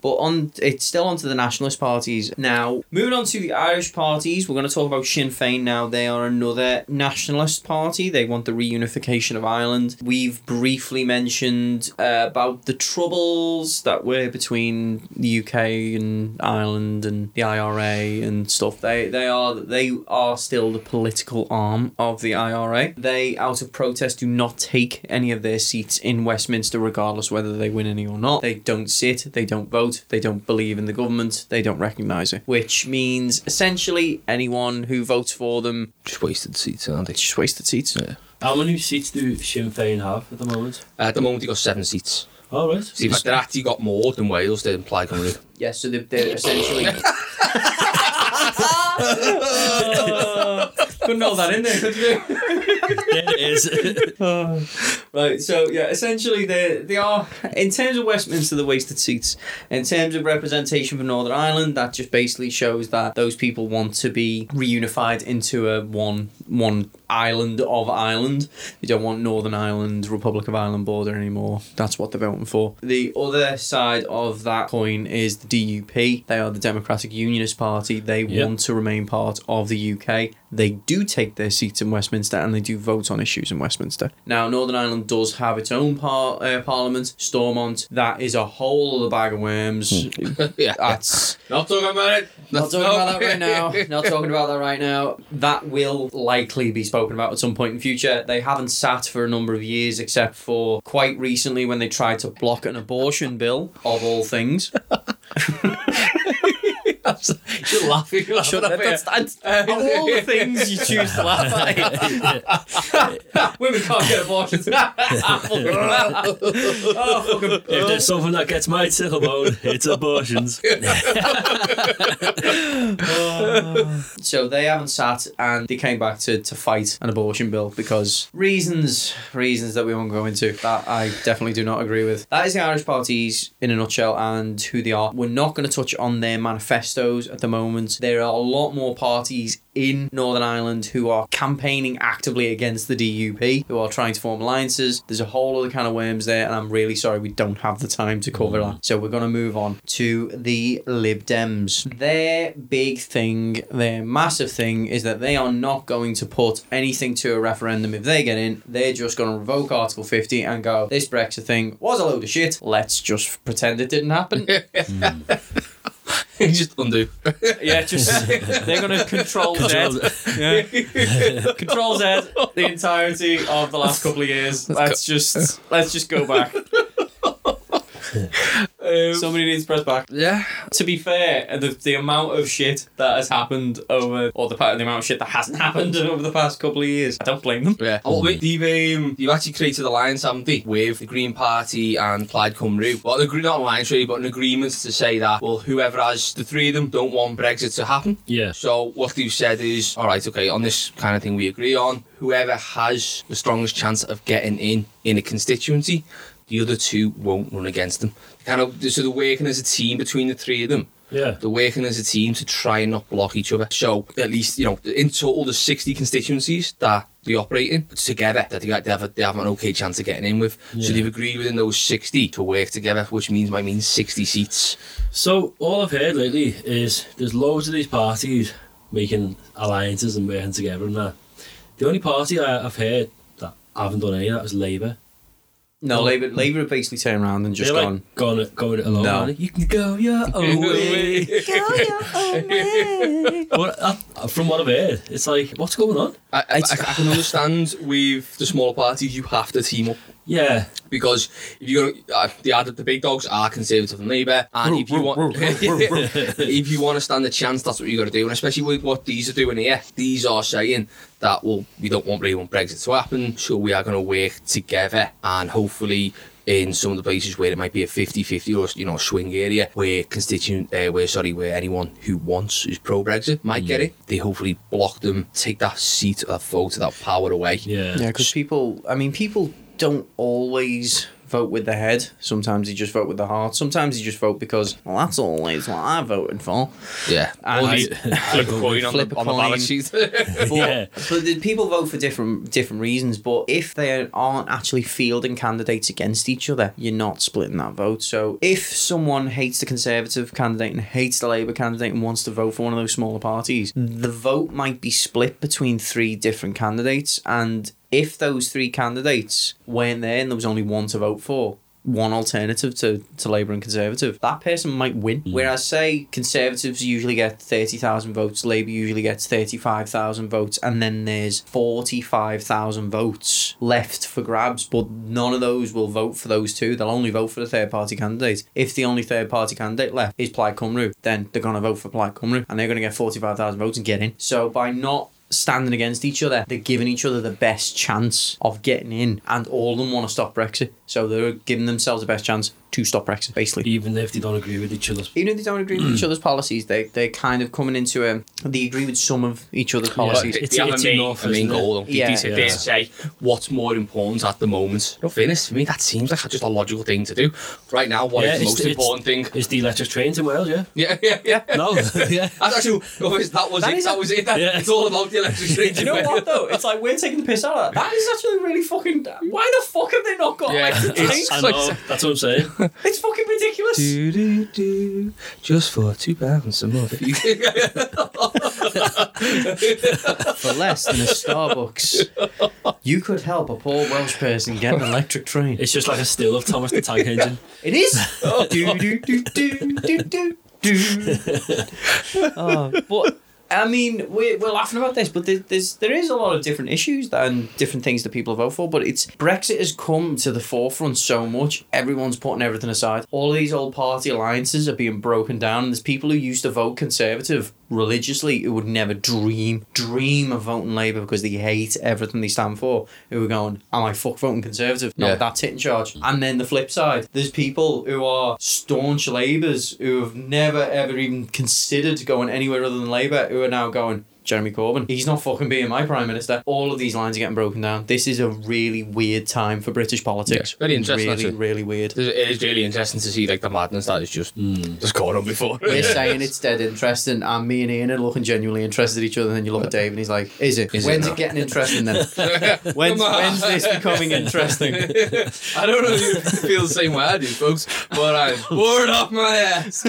But on it's still onto the nationalist parties now. Moving on to the Irish parties, we're going to talk about Sinn Féin now. They are another nationalist party. They want the reunification of Ireland. We've briefly mentioned uh, about the troubles that were between the UK and Ireland and the IRA and stuff. They they are they are still the political arm of the IRA. They out of protest do not take any of their seats in Westminster regardless whether they win any or not. They don't sit, they don't vote, they don't believe in the government, they don't recognise it. Which means essentially anyone who votes for them Just wasted seats, aren't they? just wasted seats. How many seats do Sinn Féin have at the moment? Uh, at the moment, they got seven seats. Oh, right. See, but they're actually got more than Wales did in Plaid Cymru. Yeah, so they're, they're essentially couldn't hold that in there, could you? It is. Right, so yeah, essentially they they are in terms of Westminster the wasted seats. In terms of representation for Northern Ireland, that just basically shows that those people want to be reunified into a one one island of Ireland. They don't want Northern Ireland, Republic of Ireland border anymore. That's what they're voting for. The other side of that coin is the DUP. They are the Democratic Unionist Party. They Yep. want to remain part of the UK. They do take their seats in Westminster and they do vote on issues in Westminster. Now, Northern Ireland does have its own par- uh, parliament, Stormont. That is a whole other bag of worms. yeah. That's Not talking about it. not talking about that right now. Not talking about that right now. That will likely be spoken about at some point in future. They haven't sat for a number of years, except for quite recently when they tried to block an abortion bill, of all things. You're laughing. You're laughing at That's, that's, of all the things you choose to laugh at. Women can't get abortions. oh, fucking If there's something that gets my tickle bone, it's abortions. So they haven't sat and they came back to, to fight an abortion bill because reasons reasons that we won't go into that I definitely do not agree with. That is the Irish parties in a nutshell and who they are. We're not going to touch on their manifestos at the moment. There are a lot more parties in Northern Ireland who are campaigning actively against the DUP, who are trying to form alliances. There's a whole other kind of worms there, and I'm really sorry we don't have the time to cover that. So we're going to move on to the Lib Dems. Their big thing, their massive thing, is that they are not going to put anything to a referendum if they get in. They're just going to revoke Article 50 and go, this Brexit thing was a load of shit. Let's just pretend it didn't happen. Hmm. just undo. Yeah, just they're gonna control Z. Control- Yeah. control Z the entirety of the last couple of years. Let's just let's just go back. Somebody needs to press back. Yeah. To be fair, the, the amount of shit that has happened over, or the, the amount of shit that hasn't happened over the past couple of years, I don't blame them. Yeah. Oh, wait, they've, um, you've actually created an alliance, haven't they, with the Green Party and Plaid Cymru. Well, agree- not an alliance really, but an agreement to say that, well, whoever has, the three of them don't want Brexit to happen. Yeah. So what they've said is, all right, okay, on this kind of thing we agree on, whoever has the strongest chance of getting in in a constituency, the other two won't run against them. Kind of, so they're working as a team between the three of them. Yeah. They're working as a team to try and not block each other. So at least you know, in total, there's 60 constituencies that they operate in together that they, they have a, they have an okay chance of getting in with. So they've agreed within those 60 to work together, which means might mean 60 seats. So all I've heard lately is there's loads of these parties making alliances and working together and that. The only party I, I've heard that haven't done any of that was Labour. No, Labour Labour have basically turned around and just They're gone. like going, it- going it alone. No. aren't they? You can go your own way. but uh, from what I've heard, it's like, what's going on? I, I, I can understand with the smaller parties, you have to team up Yeah, because if you're gonna, uh, the other the big dogs are Conservative and Labour, and if you want if you want to stand a chance, that's what you got to do. And especially with what these are doing here, these are saying that well, we don't want really want Brexit to happen, so we are going to work together and hopefully. In some of the places where it might be a 50-50 or you know swing area where constituent uh, where sorry where anyone who wants is pro Brexit might get it, they hopefully block them, take that seat, that vote, that power away. yeah. Yeah, because people. I mean, people don't always vote with the head. Sometimes you just vote with the heart. Sometimes you just vote because well, that's always what I voted for. Yeah, And Or I- you flip a coin on, Flip the, a on the coin. ballot sheet. But, Yeah. but the people vote for different different reasons. But if they aren't actually fielding candidates against each other, you're not splitting that vote. So if someone hates the Conservative candidate and hates the Labour candidate and wants to vote for one of those smaller parties, the vote might be split between three different candidates. And if those three candidates weren't there and there was only one to vote for, one alternative to, to Labour and Conservative, that person might win. Mm. Whereas, say, Conservatives usually get 30,000 votes, Labour usually gets 35,000 votes, and then there's 45,000 votes left for grabs, but none of those will vote for those two. They'll only vote for the third party candidate. If the only third party candidate left is Plaid Cymru, then they're going to vote for Plaid Cymru, and they're going to get 45,000 votes and get in. So, by not standing against each other, they're giving each other the best chance of getting in, and all of them want to stop Brexit. So they're giving themselves the best chance to stop Brexit, basically. Even if they don't agree with each other's. Even if they don't agree with each other's policies, they they're kind of coming into a. They agree with some of each other's policies. It's- they have it's a main, enough, a main goal. Don't they? Yeah. They Yeah. say what's more important at the moment. No fairness, for me, that seems like just a logical thing to do. Right now, what is Yeah, the most it's- important thing? Is the electric trains in Wales, yeah? Yeah, yeah, yeah. No, yeah. That's actually, that was That it. is That a- was it. That, Yeah. It's all about the electric trains. Do you know what though? It's like we're taking the piss out of that. That is actually really fucking. Why the fuck have they not got Yeah, electric trains? I know, that's what I'm saying. It's fucking ridiculous. Do, do, do, just for two pounds a month. For less than a Starbucks, you could help a poor Welsh person get an electric train. It's just like a still of Thomas the Tank Engine. It is. Oh. do, do, do, do, do, do, do. Oh, but I mean, we're, we're laughing about this, but there, there's there is a lot of different issues and different things that people vote for. But it's Brexit has come to the forefront so much. Everyone's putting everything aside. All of these old party alliances are being broken down. And there's people who used to vote Conservative religiously who would never dream dream of voting Labour because they hate everything they stand for. Who are going, am I fuck voting Conservative? No, Yeah. that's it in charge. And then the flip side, there's people who are staunch Labours who have never ever even considered going anywhere other than Labour who are now going. Jeremy Corbyn. He's not fucking being my prime minister. All of these lines are getting broken down. This is a really weird time for British politics. Very interesting, Really, actually. really weird. It is really interesting to see like the madness that is just just going on before. We're saying it's dead interesting, and me and Ian are looking genuinely interested at each other. And then you look at Dave, and he's like, "Is it? Is it when's it, not?" getting interesting then? when's, when's this becoming interesting?" I don't know if you feel the same way I do, folks, but I'm bored off my ass.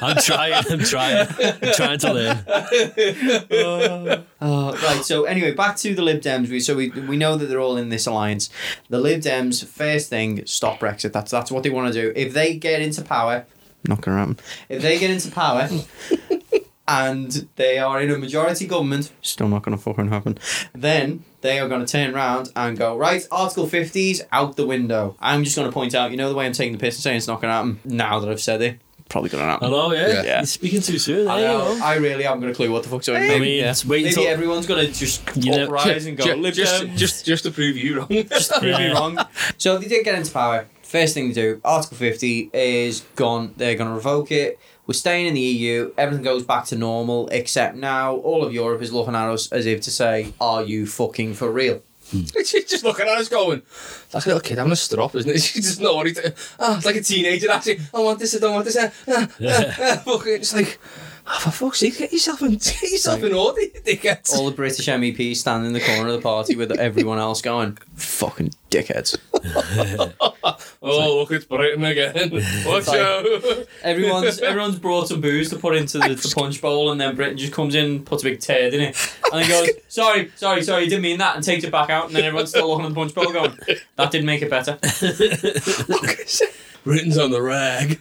I'm trying, I'm trying, I'm trying to learn. Uh, Uh, right. So anyway, back to the Lib Dems. We so we we know that they're all in this alliance. The Lib Dems first thing stop Brexit. That's that's what they want to do. If they get into power, not gonna happen. If they get into power. And they are in a majority government, still not going to fucking happen. Then they are going to turn around and go, right, Article 50's out the window. I'm just going to point out, you know, the way I'm taking the piss and saying it's not going to happen. Now that I've said it, probably going to happen. I know, yeah. Yeah. You're speaking too soon. I eh? know. go. I really haven't got a clue what the fuck's going on. I mean, it's wait Maybe until everyone's gonna just You know- uprise and go, Ju- Lib just, just, just to prove you wrong. just prove me Yeah. wrong. So they did get into power, first thing to do, Article 50 is gone. They're going to revoke it. We're staying in the EU. Everything goes back to normal, except now all of Europe is looking at us as if to say, "Are you fucking for real?" She's just looking at us going, that's a little kid having a strop, isn't it? She just know what he's Ah, it's like a teenager actually. I want this, I don't want this. Ah, ah, ah, ah. Fucking, it's like, oh, for fuck's sake, get yourself in, get yourself in order, you dickheads. All the British MEPs standing in the corner of the party with everyone else going, "Fucking dickheads." Oh, look, it's Britain again. Watch like- out. Everyone's everyone's brought some booze to put into the, the punch bowl, and then Britain just comes in, puts a big turd in it, and then goes, "Sorry, sorry, sorry, you didn't mean that," and takes it back out, and then everyone's still looking at the punch bowl, going, "That didn't make it better." Britain's on the rag.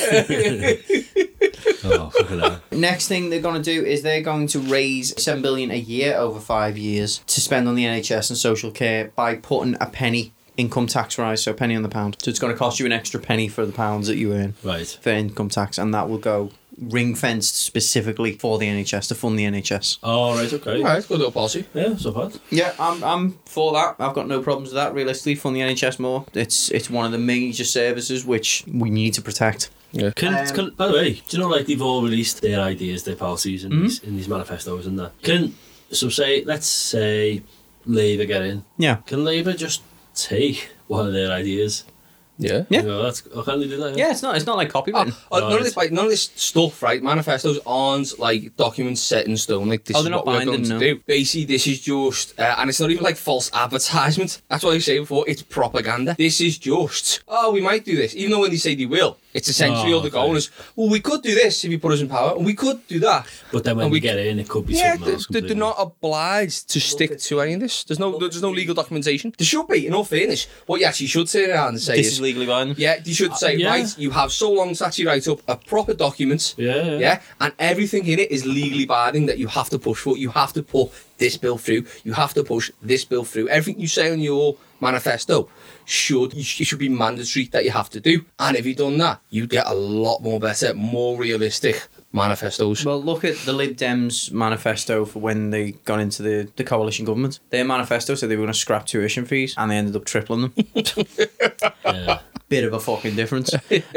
Oh, fuck that. Next thing they're going to do is they're going to raise seven billion a year over five years to spend on the NHS and social care by putting a penny income tax rise, so a penny on the pound. So it's going to cost you an extra penny for the pounds that you earn Right. for income tax, and that will go ring fenced specifically for the NHS to fund the NHS. Oh, right, okay. All right, good little policy. Yeah, so bad. Yeah, I'm I'm for that. I've got no problems with that. Realistically, fund the NHS more. It's it's one of the major services which we need to protect. Can, Um, can, by the way, do you know like they've all released their ideas, their policies in Mm-hmm. these in these manifestos and that? Can so say let's say Labour get in. Yeah. Can Labour just take one of their ideas? Yeah. Yeah. You know, that's oh, can they do that? Yeah, it's not it's not like copywritten. Oh, No, none of it's- this, like, none of this stuff, right? Manifestos aren't like documents set in stone. Like this Oh, is they're what not we're going binding, to no. do. Basically, this is just, uh, and it's not even like false advertisement. That's what I say before. It's propaganda. This is just, oh, we might do this, even though when they say they will, it's essentially Oh, all the goal is, well, we could do this if you put us in power, and we could do that. But then when And we we get in, it could be Yeah, something they- else. they- they're not obliged to stick to any of this. There's no, there's no legal documentation. There should be, in all fairness. What you actually should say around and say This is, is legally binding. yeah, you should uh, say, yeah. right, you have so long to actually write up a proper document. Yeah, yeah. Yeah, and everything in it is legally binding that you have to push for. You have to put this bill through. You have to push this bill through. Everything you say on your manifesto should it should be mandatory that you have to do. And if you've done that, you get a lot more better, more realistic manifestos. Well, look at the Lib Dems manifesto for when they got into the, the coalition government. Their manifesto said they were going to scrap tuition fees, and they ended up tripling them. Yeah. Bit of a fucking difference. oh,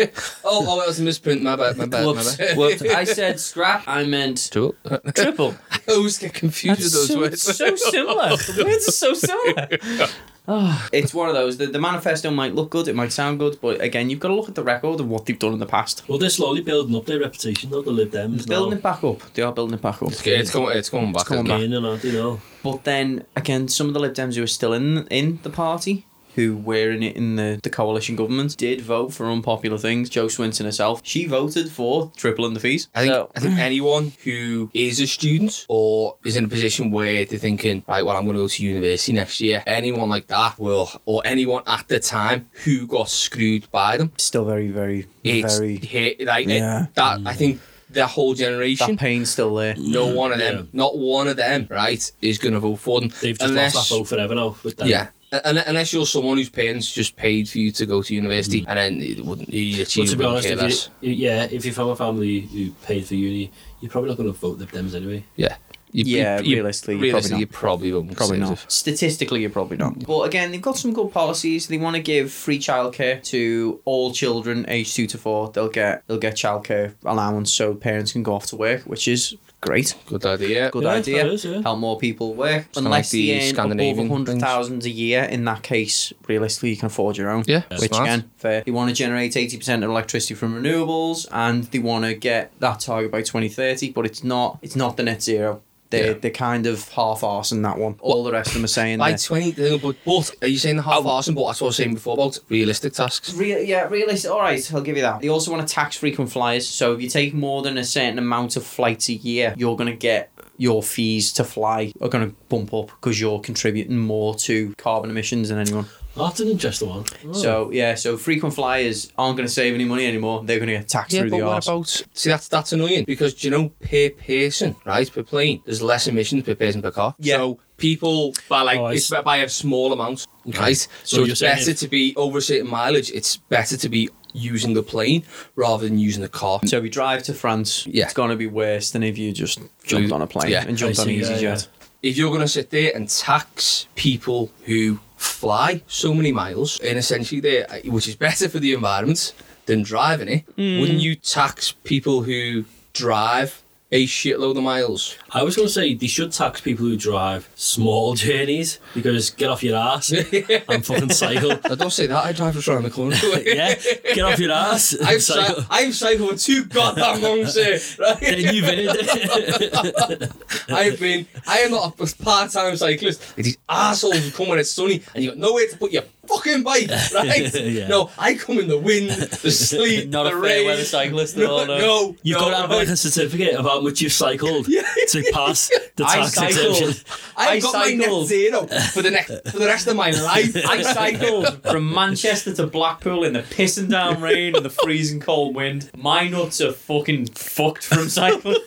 oh, that was a misprint. My bad. My bad. Whoops. My bad. Whoops. I said scrap. I meant Cool. triple. I always get confused with those so, words. it's so similar. The words are so similar. Oh, it's one of those. The, the manifesto might look good, it might sound good, but again, you've got to look at the record of what they've done in the past. Well, they're slowly building up their reputation, though, the Lib Dems. Are building now. it back up. They are building it back up. It's, it's going. It's going back. coming isn't back. Gaining, aren't you know? But then again, some of the Lib Dems who are still in in the party, who were in it in the, the coalition government, did vote for unpopular things. Jo Swinson herself, she voted for tripling the fees. I think So- I think anyone who is a student or is in a position where they're thinking, right, well, I'm going to go to university next year. Anyone like that will, or anyone at the time who got screwed by them, still very, very, it's very. hit, like it- Yeah. that. I think the whole generation. That pain's still there. no one of them, Yeah. not one of them, right, is going to vote for them. They've just unless, lost that vote forever now. With them. Yeah. Un- Unless you're someone whose parents just paid for you to go to university, mm. and then it wouldn't you But achieve to be honest, care if less. you, yeah, if you're from a family who paid for uni, you're probably not going to vote Lib Dems anyway. Yeah. You, Yeah, realistically, you're probably realistically, not. you probably won't. Probably not. Statistically, you're probably not. Mm. But again, they've got some good policies. They want to give free childcare to all children aged two to four. They'll get they'll get childcare allowance so parents can go off to work, which is great. Good idea. Good Yeah, idea. that is, yeah. Help more people work. Kinda Unless like the they earn above Scandinavian hundred thousand a year, in that case, realistically, you can afford your own. Yeah, Which smart. again, fair. They want to generate eighty percent of electricity from renewables, and they want to get that target by twenty thirty. But it's not. It's not the net zero. They're, Yeah. they're kind of half-arsing that one. All the rest of them are saying that. 20, but, but are you saying the half arson? Oh. But that's what I was saying before about realistic tasks. Real, yeah, realistic. All right, I'll give you that. They also want to tax frequent flyers. So if you take more than a certain amount of flights a year, you're going to get your fees to fly are going to bump up because you're contributing more to carbon emissions than anyone. That's an interesting one. Oh. So yeah, so frequent flyers aren't going to save any money anymore. They're going to get taxed Yeah, through but the what arse. about? See, that's that's annoying because do you know per person, right? Per plane, there's less emissions per person per car. Yeah. So people by like Oh, it's by a small amount, right? So So, it's better if- to be over a certain mileage. It's better to be using the plane rather than using the car. So if you drive to France, Yeah. it's going to be worse than if you just jumped on a plane Yeah, and jumped I on EasyJet. yeah, yeah. if you're going to sit there and tax people who fly so many miles and essentially there which is better for the environment than driving it Hmm. wouldn't you tax people who drive a shitload of miles. I was going to say they should tax people who drive small journeys because get off your ass and fucking cycle. I don't say that. I drive just around the corner. yeah, get off your ass I've, cycle. cy- I've cycled for two goddamn months here, right? then you've been. I've been, I am not a part-time cyclist. These assholes come when it's sunny and you got nowhere to put your fucking bike, right? Yeah. No, I come in the wind, the sleet, Not the a fair rain. weather cyclist at No, all, no. no, You've no, got to have like a certificate about how much you've cycled to pass the I tax cycled. exemption. I've I got my net zero for the next for the rest of my life. I cycled from Manchester to Blackpool in the pissing down rain and the freezing cold wind. My nuts are fucking fucked from cycling.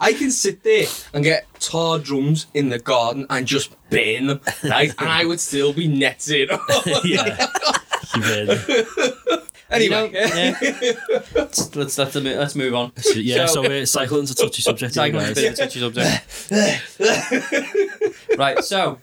I can sit there and get tar drums in the garden and just burn them, right? and I would still be net zero. yeah. You've anyway, yeah. let's let's let's, let's move on. Yeah, So- so, uh, cycling's a touchy subject. here, Cycling's a guys. bit of a touchy subject. right, so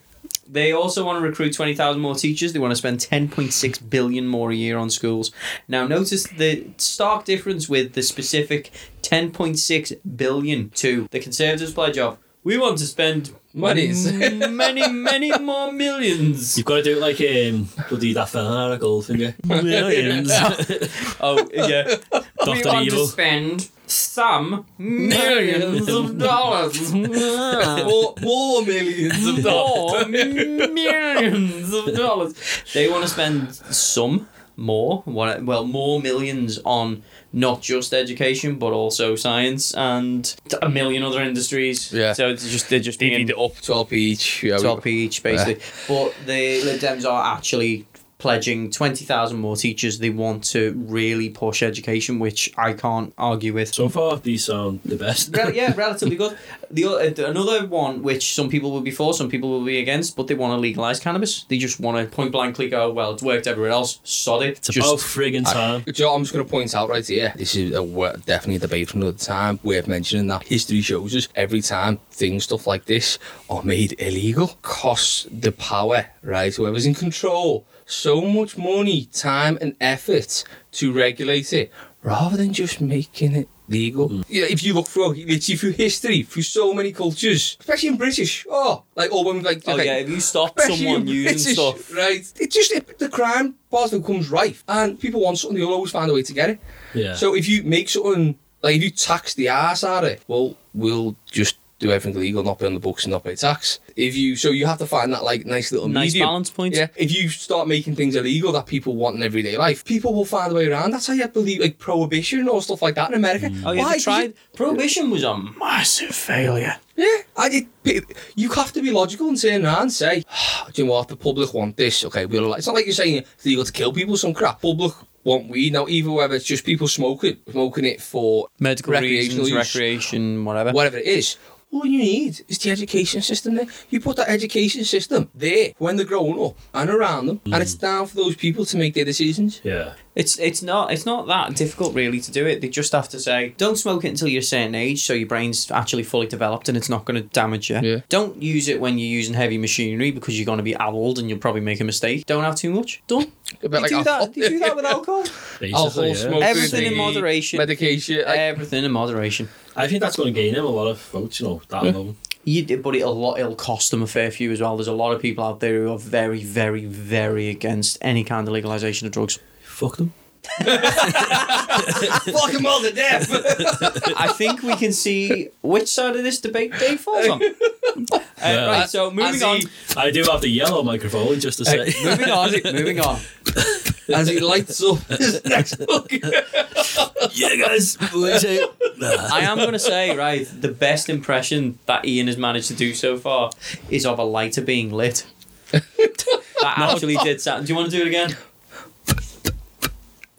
they also want to recruit 20,000 more teachers. They want to spend 10.6 billion more a year on schools. Now, notice the stark difference with the specific 10.6 billion to the Conservatives' pledge of we want to spend Monies. many, many more millions. You've got to do it like um, bloody that fella, Goldfinger. Millions. Oh, yeah. we Dr. want Evil. to spend some millions of dollars. more, more millions of dollars. more millions of dollars. They want to spend some more, well, more millions on not just education but also science and a million other industries. Yeah. So it's just they're just being it up 12p each. Yeah, we- each basically. But the Lib Dems are actually pledging 20,000 more teachers. They want to really push education, which I can't argue with. So far, these sound the best. Rel- yeah, relatively good. The uh, another one which some people will be for, some people will be against, but they want to legalize cannabis. They just want to point blankly go, well, it's worked everywhere else. Sod it. It's just about friggin' time. Do you know I'm just going to point out right here? This is a, definitely a debate from another time. Worth mentioning that history shows us every time things, stuff like this, are made illegal, costs the power, right? Whoever's in control so much money, time, and effort to regulate it, rather than just making it legal. Mm. Yeah, if you look through literally through history, through so many cultures, especially in British, oh, like all when like Oh, like, yeah, if you stop someone in using British, stuff. right? It just it, the crime part becomes rife, and people want something. They'll always find a way to get it. Yeah. So if you make something like if you tax the ass out of it, well, we'll just do everything legal, not pay on the books and not pay tax. If you so you have to find that like nice little Nice medium. balance point. Yeah. If you start making things illegal that people want in everyday life, people will find a way around. That's how you believe like prohibition or stuff like that in America. Mm. Oh, yeah, Why? they tried. Prohibition was a massive failure. Yeah, I did. You have to be logical and turn around and say, "Do you know what? The public want this. Okay, we'll Like, It's not like you're saying it's legal to kill people. Some crap. Public want weed now. Either whether it's just people smoking, smoking it for Medical recreational reasons, use, recreation, whatever. whatever it is. All you need is the education system there. You put that education system there when they're growing up and around them, and it's mm. down for those people to make their decisions. Yeah. It's it's not it's not that difficult really to do it. They just have to say, don't smoke it until you're a certain age, so your brain's actually fully developed and it's not going to damage you. Yeah. Don't use it when you're using heavy machinery because you're going to be old and you'll probably make a mistake. Don't have too much. Don't. bit You like do alcohol. that. You do that with alcohol. Basically, Alcohol, yeah. smoking, Everything in moderation. medication. like- Everything in moderation. I think that's going to gain him a lot of votes, you know, that alone. You did, but it'll lot it'll cost them a fair few as well. There's a lot of people out there who are very, very, very against any kind of legalization of drugs. Fuck them. Fuck them all to death. I think we can see which side of this debate Dave falls on. Uh, Yeah. right, so moving As on. I do have the yellow microphone, just to say. moving on. Moving on. As he lights up his next book. yeah, guys. what do you say? I am going to say, right, the best impression that Ian has managed to do so far is of a lighter being lit. that actually did sound. Do you want to do it again?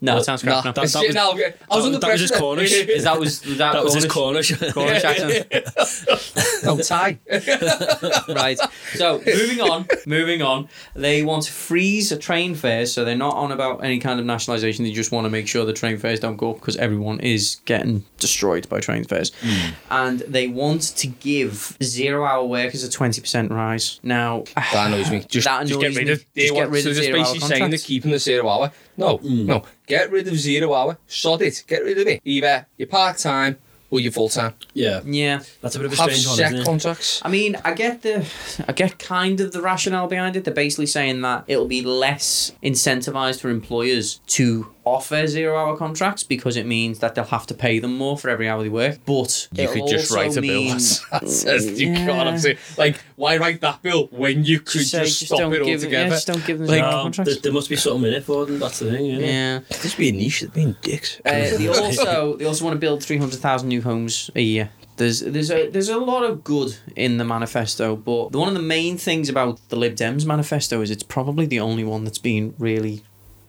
No, it sounds crap. Nah, no. it's that shit was- now. I was that- under that was just. Cornish. Is that was, was that, That was his Cornish? Cornish. Cornish accent. Oh, no tie. right. So moving on, moving on. They want to freeze train fares, so they're not on about any kind of nationalisation. They just want to make sure the train fares don't go up because everyone is getting destroyed by train fares. Hmm. And they want to give zero-hour workers a twenty percent rise. Now That annoys me. Just, That just get rid me. of. They Just get want, rid so of just zero-hour basically saying they're keeping the zero hour. No, hmm. no. Get rid of zero hour. Sod it. Get rid of it. Either you're part time or you're full time. Yeah, Yeah. that's a bit of a Have strange one, set isn't it? contracts. I mean, I get the, I get kind of the rationale behind it. They're basically saying that it'll be less incentivized for employers to offer zero-hour contracts because it means that they'll have to pay them more for every hour they work. But You could just write a bill mean- that says you Yeah. can't have say like why write that bill when you could Just just, say, stop don't it give altogether? Yeah, just don't give them Like, zero-hour No, contracts. there, there must be something in it for them. That's the thing. Yeah. yeah. This be a niche. They're being dicks. Uh, they also they also want to build three hundred thousand new homes a year. There's there's a there's a lot of good in the manifesto, but one of the main things about the Lib Dems manifesto is it's probably the only one that's been really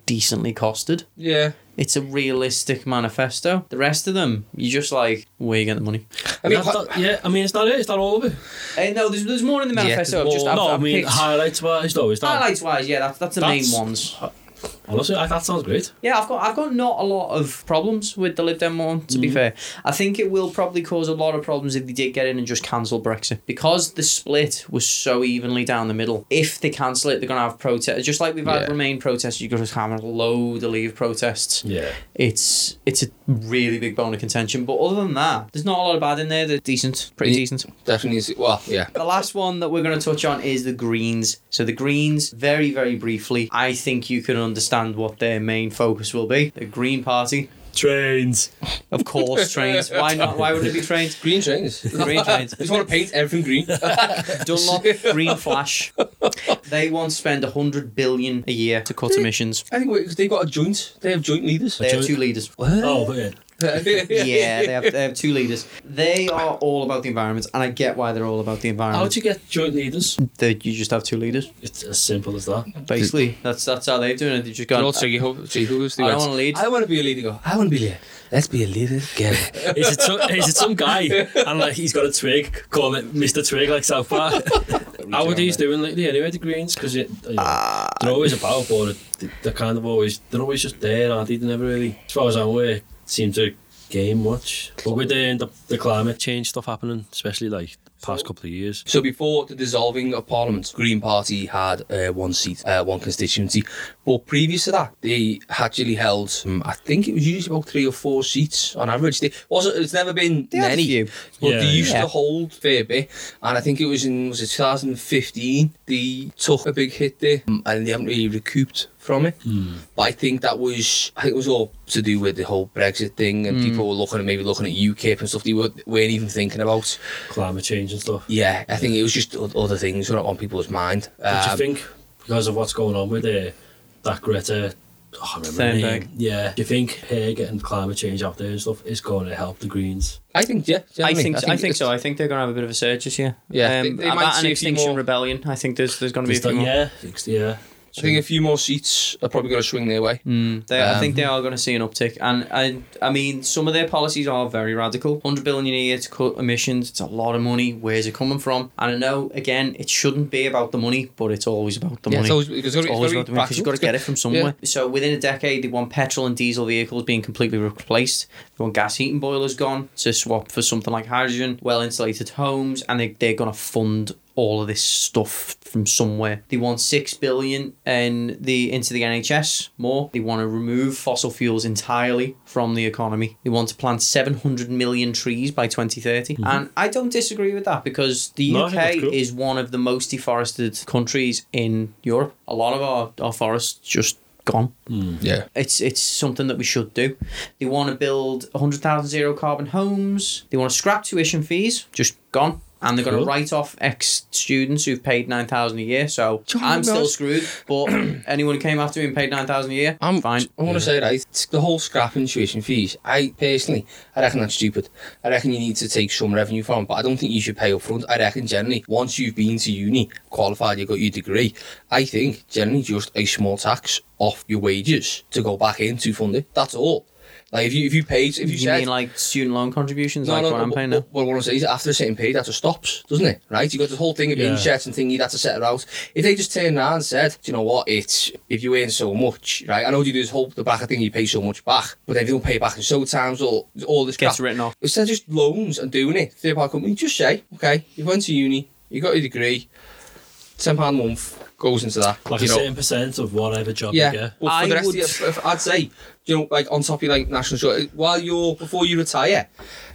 decently costed. yeah. It's a realistic manifesto. The rest of them, you just like where you get the money. I mean, That- that- yeah, I mean, it's not it. It's not all of it. Uh, no, there's there's more in the manifesto. there's I've just more. I've, no, I I've mean, picked- highlights wise, though, is that. highlights wise, yeah, that's that's the That's- main ones. Honestly, I, that sounds great. Yeah, I've got I've got not a lot of problems with the Lib Dem one. To be mm-hmm. fair, I think it will probably cause a lot of problems if they did get in and just cancel Brexit because the split was so evenly down the middle. If they cancel it, they're gonna have protests. Just like we've had Yeah. Remain protests, you're gonna have a load of Leave protests. Yeah. It's it's a really big bone of contention. But other than that, there's not a lot of bad in there. They're decent, pretty Yeah. decent. definitely. Is, well, yeah. The last one that we're going to touch on is the Greens. So the Greens, very very briefly, I think you can understand what their main focus will be. The Green Party, Trains. of course, trains. Why not? Why would it be trains? Green trains. Green trains. just want to paint everything green. Dunlop, Green Flash. They want to spend hundred billion a year to cut eh. emissions. I think because they've got a joint. They have joint leaders. They have two leaders. Oh, but yeah. Yeah, they have, they have two leaders. They are all about the environment, and I get why they're all about the environment. How'd environment. you get joint leaders? They, you just have two leaders. It's as simple as that. Basically, that's that's how they're doing it. They just They're got. all tricky. Who, see who's the I don't wanna lead. I want to be a leader. I want to be a leader. Let's be a leader together. Is it some, is it some guy and like he's got a twig, call it Mr. Twig like South Park? How are these doing lately anyway, the Greens? Because you know, ah. they're always about, but they- they're kind of always, they're always just there, aren't they? They never really, as far as I'm aware, seem to gain much. But with the, the, the climate change stuff happening, especially like past couple of years. So before the dissolving of Parliament, Green Party had uh, one seat, uh, one constituency. But previous to that, they actually held, um, I think it was usually about three or four seats on average. They wasn't. It's never been They had a many, few. but Yeah, they used yeah. to hold fair bit. And I think it was in was it 2015 they took a big hit there, um, and they haven't really recouped from it. But I think that was I think it was all to do with the whole Brexit thing, and people were looking at maybe looking at UKIP and stuff they were, weren't even thinking about. Climate change and stuff. Yeah, I think it was just other things were on people's mind. Do you Um, think, because of what's going on with uh, that Greta, oh, I remember her Thunberg. Yeah. Do you think her getting climate change out there and stuff is going to help the Greens? I think yeah. I generally. think, I think, it's- so. I think they're going to have a bit of a surge this year. Yeah, um, they- they about might an see a few extinction more- rebellion. I think there's there's going to be a Is few that- more. yeah, yeah. I think a few more seats are probably going to swing their way. They, I think Um, they are going to see an uptick, and I, I mean, some of their policies are very radical. Hundred billion a year to cut emissions. It's a lot of money. Where's it coming from? And I know, again, it shouldn't be about the money, but it's always about the Yeah, money. it's always, it's It's always, always about the money because you've got to get it from somewhere. So within a decade, they want petrol and diesel vehicles being completely replaced. They want gas heating boilers gone to swap for something like hydrogen, well insulated homes, and they, they're going to fund all of this stuff from somewhere. They want six billion in the into the NHS more. They want to remove fossil fuels entirely from the economy. They want to plant seven hundred million trees by twenty and I don't disagree with that because the No, UK cool. is one of the most deforested countries in Europe. A lot of our, our forests just gone. Yeah. It's it's something that we should do. They want to build 100,000 zero carbon homes. They want to scrap tuition fees, just gone. And they're going to write off ex students who've paid 9,000 a year. So John I'm still screwed. But anyone who came after me and paid 9,000 a year, I'm fine. I want to say right, it's the whole scrapping tuition fees. I personally, I reckon that's stupid. I reckon you need to take some revenue from, it, but I don't think you should pay up front. I reckon generally, once you've been to uni, qualified, you got your degree. I think generally just a small tax off your wages to go back in to fund it. That's all. Like if you if you paid if you, You said mean like student loan contributions, like what I'm but- paying now? Well, what I'm saying is after a certain period, that just stops, doesn't it? Right? You got the whole thing of Yeah. insets and thingy, that's a set it out. If they just turned around and said, do you know what, it's if you earn so much, right? I know you do this whole the bracket thing, you pay so much back, but then if you don't pay back in so times or all this Gets crap, written off. Instead of just loans and doing it, third party company, just say, okay, you went to uni, you got your degree, ten pound a month goes into that. Like you a know, certain percent of whatever job you yeah. get. Well, for I the rest would- of your, I'd say, you know, like on top of your like national insurance, while you're before you retire,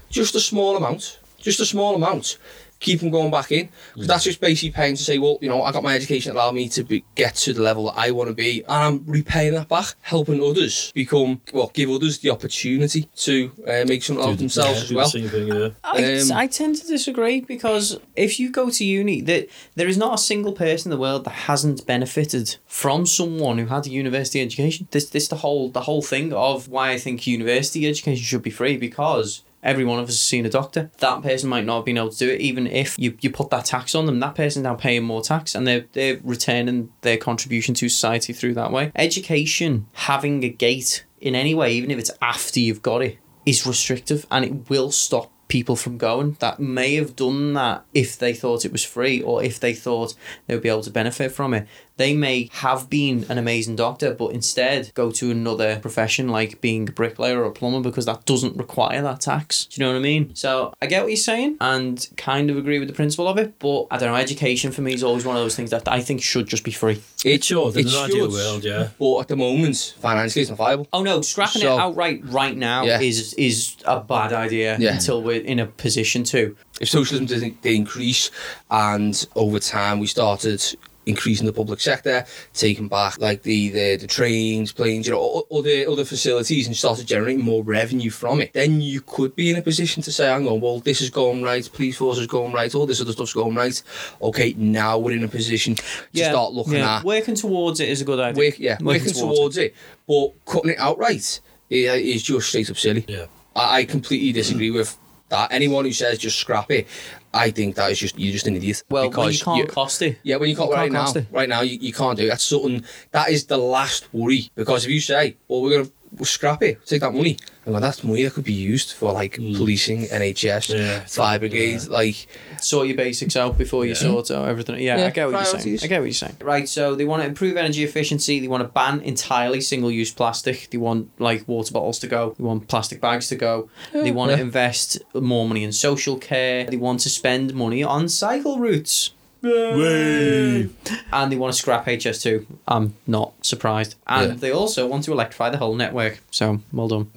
just a small amount, just a small amount. Keep them going back in. 'Cause that's just basically paying to say, well, you know, I got my education that allowed me to be, get to the level that I want to be, and I'm repaying that back, helping others become, well, give others the opportunity to uh, make something out of themselves Yeah, as do the well. thing, yeah. I, Um, I tend to disagree because if you go to uni, that there is not a single person in the world that hasn't benefited from someone who had a university education. This this the whole the whole thing of why I think university education should be free because every one of us has seen a doctor. That person might not have been able to do it, even if you, you put that tax on them. That person's now paying more tax and they're they're returning their contribution to society through that way. Education having a gate in any way, even if it's after you've got it, is restrictive and it will stop people from going that may have done that if they thought it was free or if they thought they would be able to benefit from it. They may have been an amazing doctor, but instead go to another profession like being a bricklayer or a plumber because that doesn't require that tax. Do you know what I mean? So I get what you're saying and kind of agree with the principle of it, but I don't know, education for me is always one of those things that I think should just be free. It should, in it an ideal should, world, yeah. But at the moment, financially, it's not viable. Oh no, scrapping So- it outright right now Yeah. is is a bad idea Yeah. until we're in a position to. if socialism didn't increase and over time we started increasing the public sector, taking back like the, the, the trains, planes, you know, o- other other facilities and started generating more revenue from it, then you could be in a position to say, hang on, well, this is going right, police force is going right, all this other stuff's going right. Okay, now we're in a position to start looking yeah. at working towards it is a good idea. work, yeah, working, towards, it. But cutting it outright i- is just straight up silly. Yeah. I, I completely disagree with that. Anyone who says just scrap it, I think that is just you're just an idiot. Well, when you because can't you- cost it. yeah, when you can't, You right can't now, right now you, you can't do it. That's something that is the last worry because if you say, well, we're gonna we'll scrap it, take that money, and well, that's money that could be used for like mm. policing, NHS, Yeah, fire brigades, like Sort your basics out before you sort out everything. Yeah, Yeah, I get what you're saying. I get what you're saying. Right, so they want to improve energy efficiency. They want to ban entirely single-use plastic. They want like water bottles to go. They want plastic bags to go. they want to invest more money in social care. They want to spend money on cycle routes. And they want to scrap HS2. I'm not surprised. And Yeah. they also want to electrify the whole network. So, well done.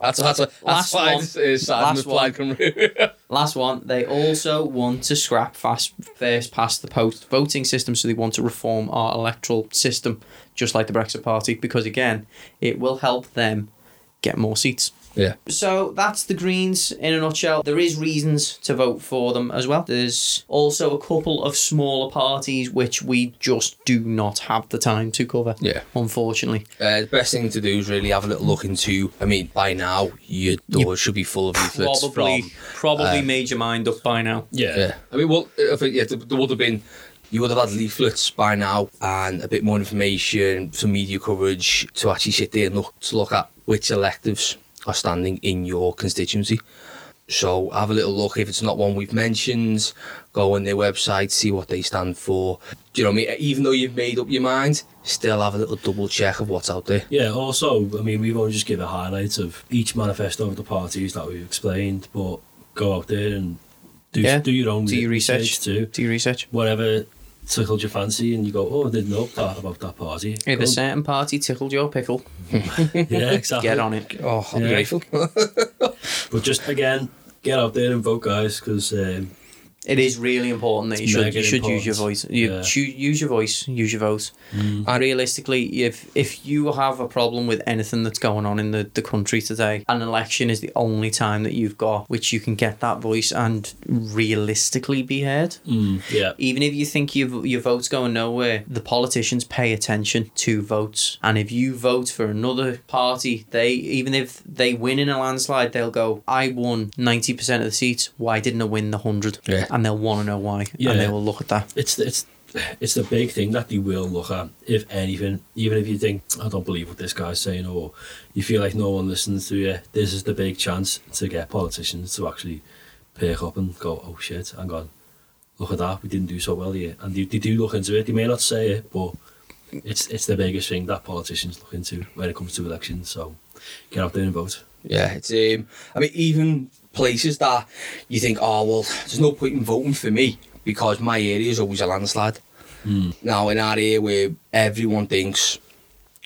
that's that's a, that's Last one. Sad Last applied Last one, they also want to scrap fast first past the post voting system, so they want to reform our electoral system, just like the Brexit Party, because again, it will help them get more seats. Yeah. So that's the Greens in a nutshell. There is reasons to vote for them as well. There's also a couple of smaller parties which we just do not have the time to cover. Yeah. Unfortunately. Uh, the best thing to do is really have a little look into. I mean, by now your door should be full of leaflets Probably from. probably uh, made your mind up by now. Yeah. Yeah, I mean, well, if it, yeah, there, there would have been. You would have had leaflets by now and a bit more information, some media coverage to actually sit there and look to look at which electives are standing in your constituency. So have a little look if it's not one we've mentioned. Go on their website, see what they stand for. Do you know what I mean? Even though you've made up your mind, still have a little double check of what's out there. Yeah, also, I mean, we've only just given highlights of each manifesto of the parties that we've explained, but go out there and do, Yeah, do your own Do your research. too. Do your research. Whatever tickled your fancy, and you go, oh, I didn't know that about that party. If Go- a certain party tickled your pickle, yeah, exactly. get on it. Oh, I'll be Yeah. grateful. But just again, get out there and vote, guys, because um, It is really important that you It's should you should use your voice. You Yeah. choo- use your voice, use your vote. Mm. And realistically, if if you have a problem with anything that's going on in the, the country today, an election is the only time that you've got which you can get that voice and realistically be heard. mm, yeah, Even if you think your your vote's going nowhere, the politicians pay attention to votes. And if you vote for another party, they even if they win in a landslide, they'll go, "I won ninety percent of the seats. Why didn't I win the hundred? Yeah. And they'll want to know why, Yeah. and they will look at that. it's it's it's the big thing that they will look at, if anything. Even if you think, I don't believe what this guy's saying, or you feel like no one listens to you, this is the big chance to get politicians to actually pick up and go, oh shit, hang on, look at that, we didn't do so well here. And they, they do look into it. They may not say it, but it's it's the biggest thing that politicians look into when it comes to elections. So get out there and vote. Yeah, it's um. I mean, even places that you think, oh well, there's no point in voting for me because my area is always a landslide. Hmm. Now in our area where everyone thinks,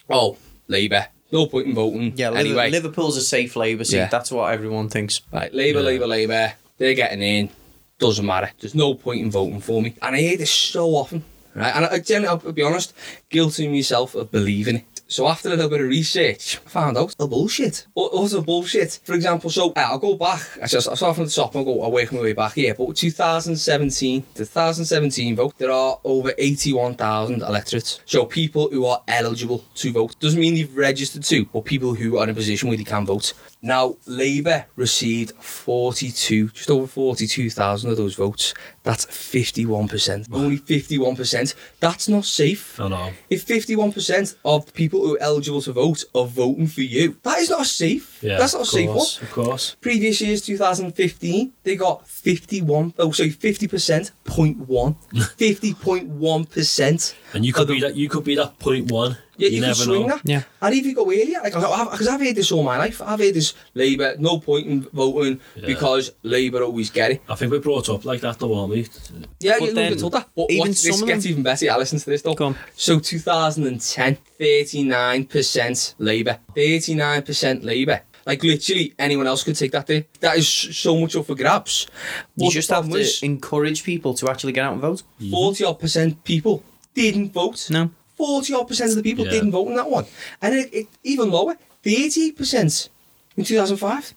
oh, Labour, No point in voting. Yeah, anyway. Liverpool's a safe Labour seat. Yeah. That's what everyone thinks. Right, Labour, Labour, Labour. They're getting in. Doesn't matter. There's no point in voting for me. And I hear this so often. Right, and I, again, I'll, I'll be honest, guilty myself of believing it. So after a little bit of research, I found out the bullshit. The bullshit? For example, so uh, I'll go back. I just I start from the top and I'll go. I'll work my way back here. But 2017, 2017 vote, there are over 81,000 electorates. So people who are eligible to vote doesn't mean they've registered to, but people who are in a position where they can vote. Now, Labour received 42, just over 42,000 of those votes. That's 51%. Only 51%. That's not safe. I know. If 51% of the people who are eligible to vote are voting for you, that is not safe. Yeah, That's not safe course, Of course. Previous years, 2015, they got 51, oh, sorry, 50%, 0.1. 50.1%. And you could be that. You could be that point one. Yeah, you, you can swing know. that. Yeah. And if you go earlier, like, because I've heard this all my life, I've heard this Labour, no point in voting Yeah. because Labour always get it. I think we're brought up like that, though, aren't we? Yeah, But you then been told that. But even watch, this gets even better. Yeah, listen to this though. Go on. So 2010, 39% Labour. 39% Labour. Like literally anyone else could take that day. That is so much up for grabs. You just have to encourage people to actually get out and vote. 40 odd percent people didn't vote. No. 40 odd percent of the people Yeah. didn't vote in that one. And it, it, even lower, 38% in 2005.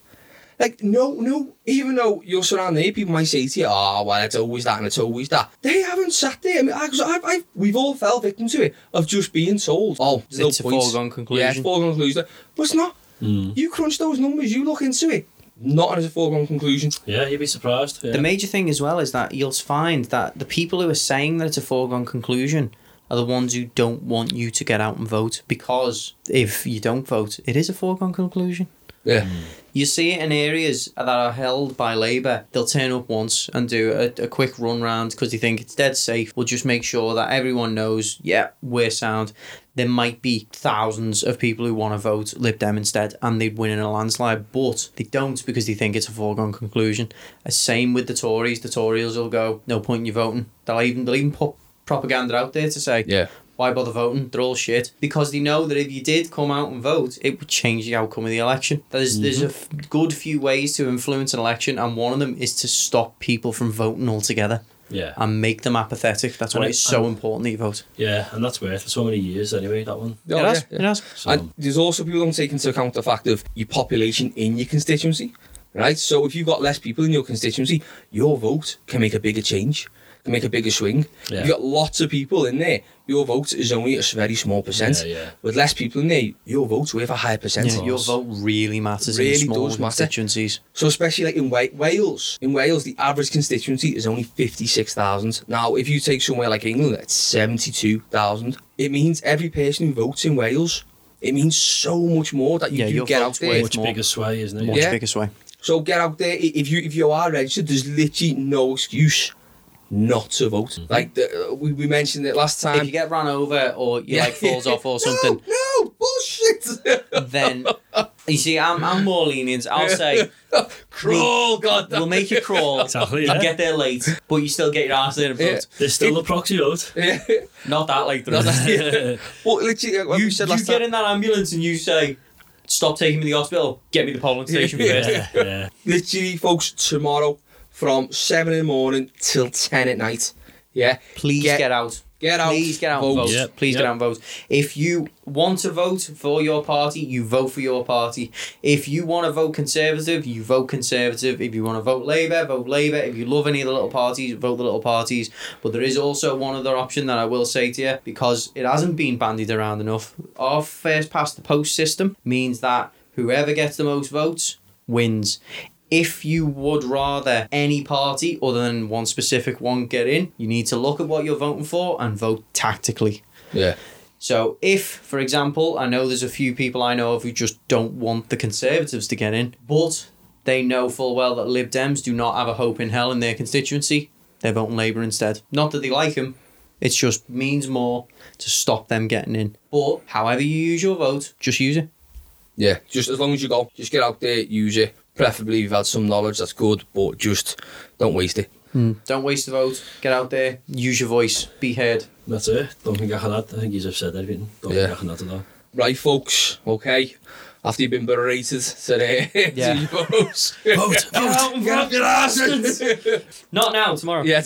Like, no, no, even though you're surrounded here, people might say to you, oh, well, it's always that and it's always that. They haven't sat there. I mean, I, 'cause I, I, we've all fell victim to it of just being told, oh, there's no It's a point. foregone conclusion. Yeah, it's a foregone conclusion. But it's not. Mm. You crunch those numbers, you look into it. Not as a foregone conclusion. Yeah, you'd be surprised. Yeah. The major thing as well is that you'll find that the people who are saying that it's a foregone conclusion are the ones who don't want you to get out and vote because if you don't vote, it is a foregone conclusion. Yeah. You see it in areas that are held by Labour. They'll turn up once and do a, a quick run round because they think it's dead safe. We'll just make sure that everyone knows, yeah, we're sound. There might be thousands of people who want to vote Lib Dem instead and they'd win in a landslide, but they don't because they think it's a foregone conclusion. Uh, Same with the Tories. The Tories will go, no point in you voting. They'll even, they'll even put propaganda out there to say, Yeah. why bother voting? They're all shit. Because they know that if you did come out and vote, it would change the outcome of the election. There's there's a mm-hmm. f- good few ways to influence an election, and one of them is to stop people from voting altogether yeah. and make them apathetic. That's And why it- it's so and- important that you vote. yeah, and that's worth for so many years anyway, that one. Oh, it has. yeah, It has. So, And there's also people don't take into account the fact of your population in your constituency, right? So if you've got less people in your constituency, your vote can make a bigger change, can make a bigger swing. Yeah. You've got lots of people in there, your vote is only a very small percent. Yeah, yeah. With less people in there, your vote's worth a higher percent. Yeah, your vote really matters in Really the smaller does matter. constituencies. So especially like in Wales, in Wales, the average constituency is only fifty-six thousand. Now, if you take somewhere like England, it's seventy-two thousand. It means every person who votes in Wales, it means so much more that you Yeah, do get out vote's there. worth much bigger sway, isn't it? Much Yeah. bigger sway. So get out there. If you if you are registered, there's literally no excuse not to vote. Like the, uh, we, we mentioned it last time. If time. you get run over or you Yeah. like falls off or something, No, no bullshit. then you see, I'm, I'm more lenient. I'll say Crawl, God. we'll make you crawl Exactly, and yeah. get there late, but you still get your ass there and Yeah. vote. There's still a proxy vote. Yeah. Not that late. No, though. that's- well, literally, like you we said you last get in that ambulance and you say, "Stop taking me to the hospital. Get me to the polling station Yeah. first. yeah, yeah. literally, folks, tomorrow from seven in the morning till ten at night. Yeah, Please Get- get, out. get out, Please get out and vote. vote. Yep, Please yep. get out and vote. If you want to vote for your party, you vote for your party. If you want to vote Conservative, you vote Conservative. If you want to vote Labour, vote Labour. If you love any of the little parties, vote the little parties. But there is also one other option that I will say to you because it hasn't been bandied around enough. Our first past the post system means that whoever gets the most votes wins. If you would rather any party other than one specific one get in, you need to look at what you're voting for and vote tactically. Yeah, So, if, for example, I know there's a few people I know of who just don't want the Conservatives to get in, but they know full well that Lib Dems do not have a hope in hell in their constituency, they're voting Labour instead. Not that they like him, it just means more to stop them getting in. But, however you use your vote, just use it. yeah. Just as long as you go, just get out there, use it. preferably you've had some knowledge that's good, but just don't waste it. Mm. Don't waste the vote. Get out there. Use your voice. Be heard. That's it. Don't think I can add. I think you've said everything. Don't yeah. think I can add to that Right, folks. Okay. After you've been berated today, Yeah. to your votes. Vote, vote. Get up your asses. Not now, tomorrow. yeah,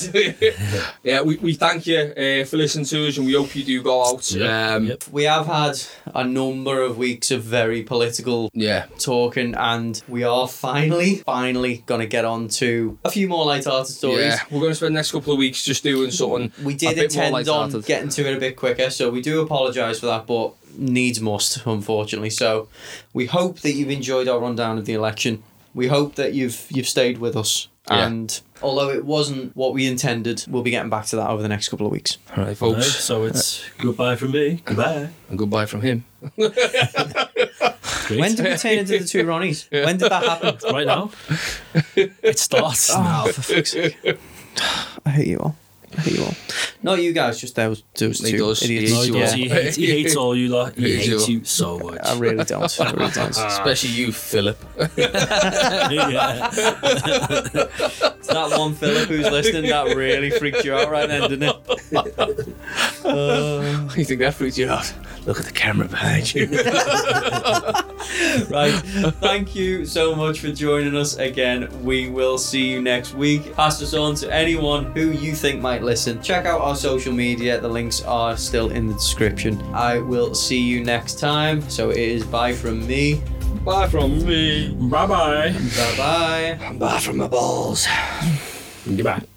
yeah. We, we thank you uh, for listening to us, and we hope you do go out. Yep, Um, yep. We have had a number of weeks of very political Yeah, talking, and we are finally, finally going to get on to a few more light-hearted stories. yeah. We're going to spend the next couple of weeks just doing something. We a did bit more intend on getting to it a bit quicker, so we do apologise for that, but needs must, unfortunately. So we hope that you've enjoyed our rundown of the election. We hope that you've you've stayed with us. Yeah. And although it wasn't what we intended, we'll be getting back to that over the next couple of weeks. All right, Right, folks. so it's goodbye from me. Goodbye. And goodbye from him. When did we turn into the two Ronnies? When did that happen? right now? It starts oh, now. Oh, for fuck's sake. I hate you all. I you all. Not you guys, just those, those He two does. idiots. He No, he, Yeah. He, hates, he hates all you lot. He Hates hates you. you so much. I really don't. I really don't. Ah. Especially you, Philip. yeah. That one Philip who's listening that really freaked you out right then, didn't it? you think that freaks you out? Look at the camera behind you. Right. Thank you so much for joining us again. We will see you next week. Pass us on to anyone who you think might listen. Check out our social media. The links are still in the description. I will see you next time. So it is bye from me. Bye from me. Bye bye. Bye bye. Bye from my balls. Goodbye.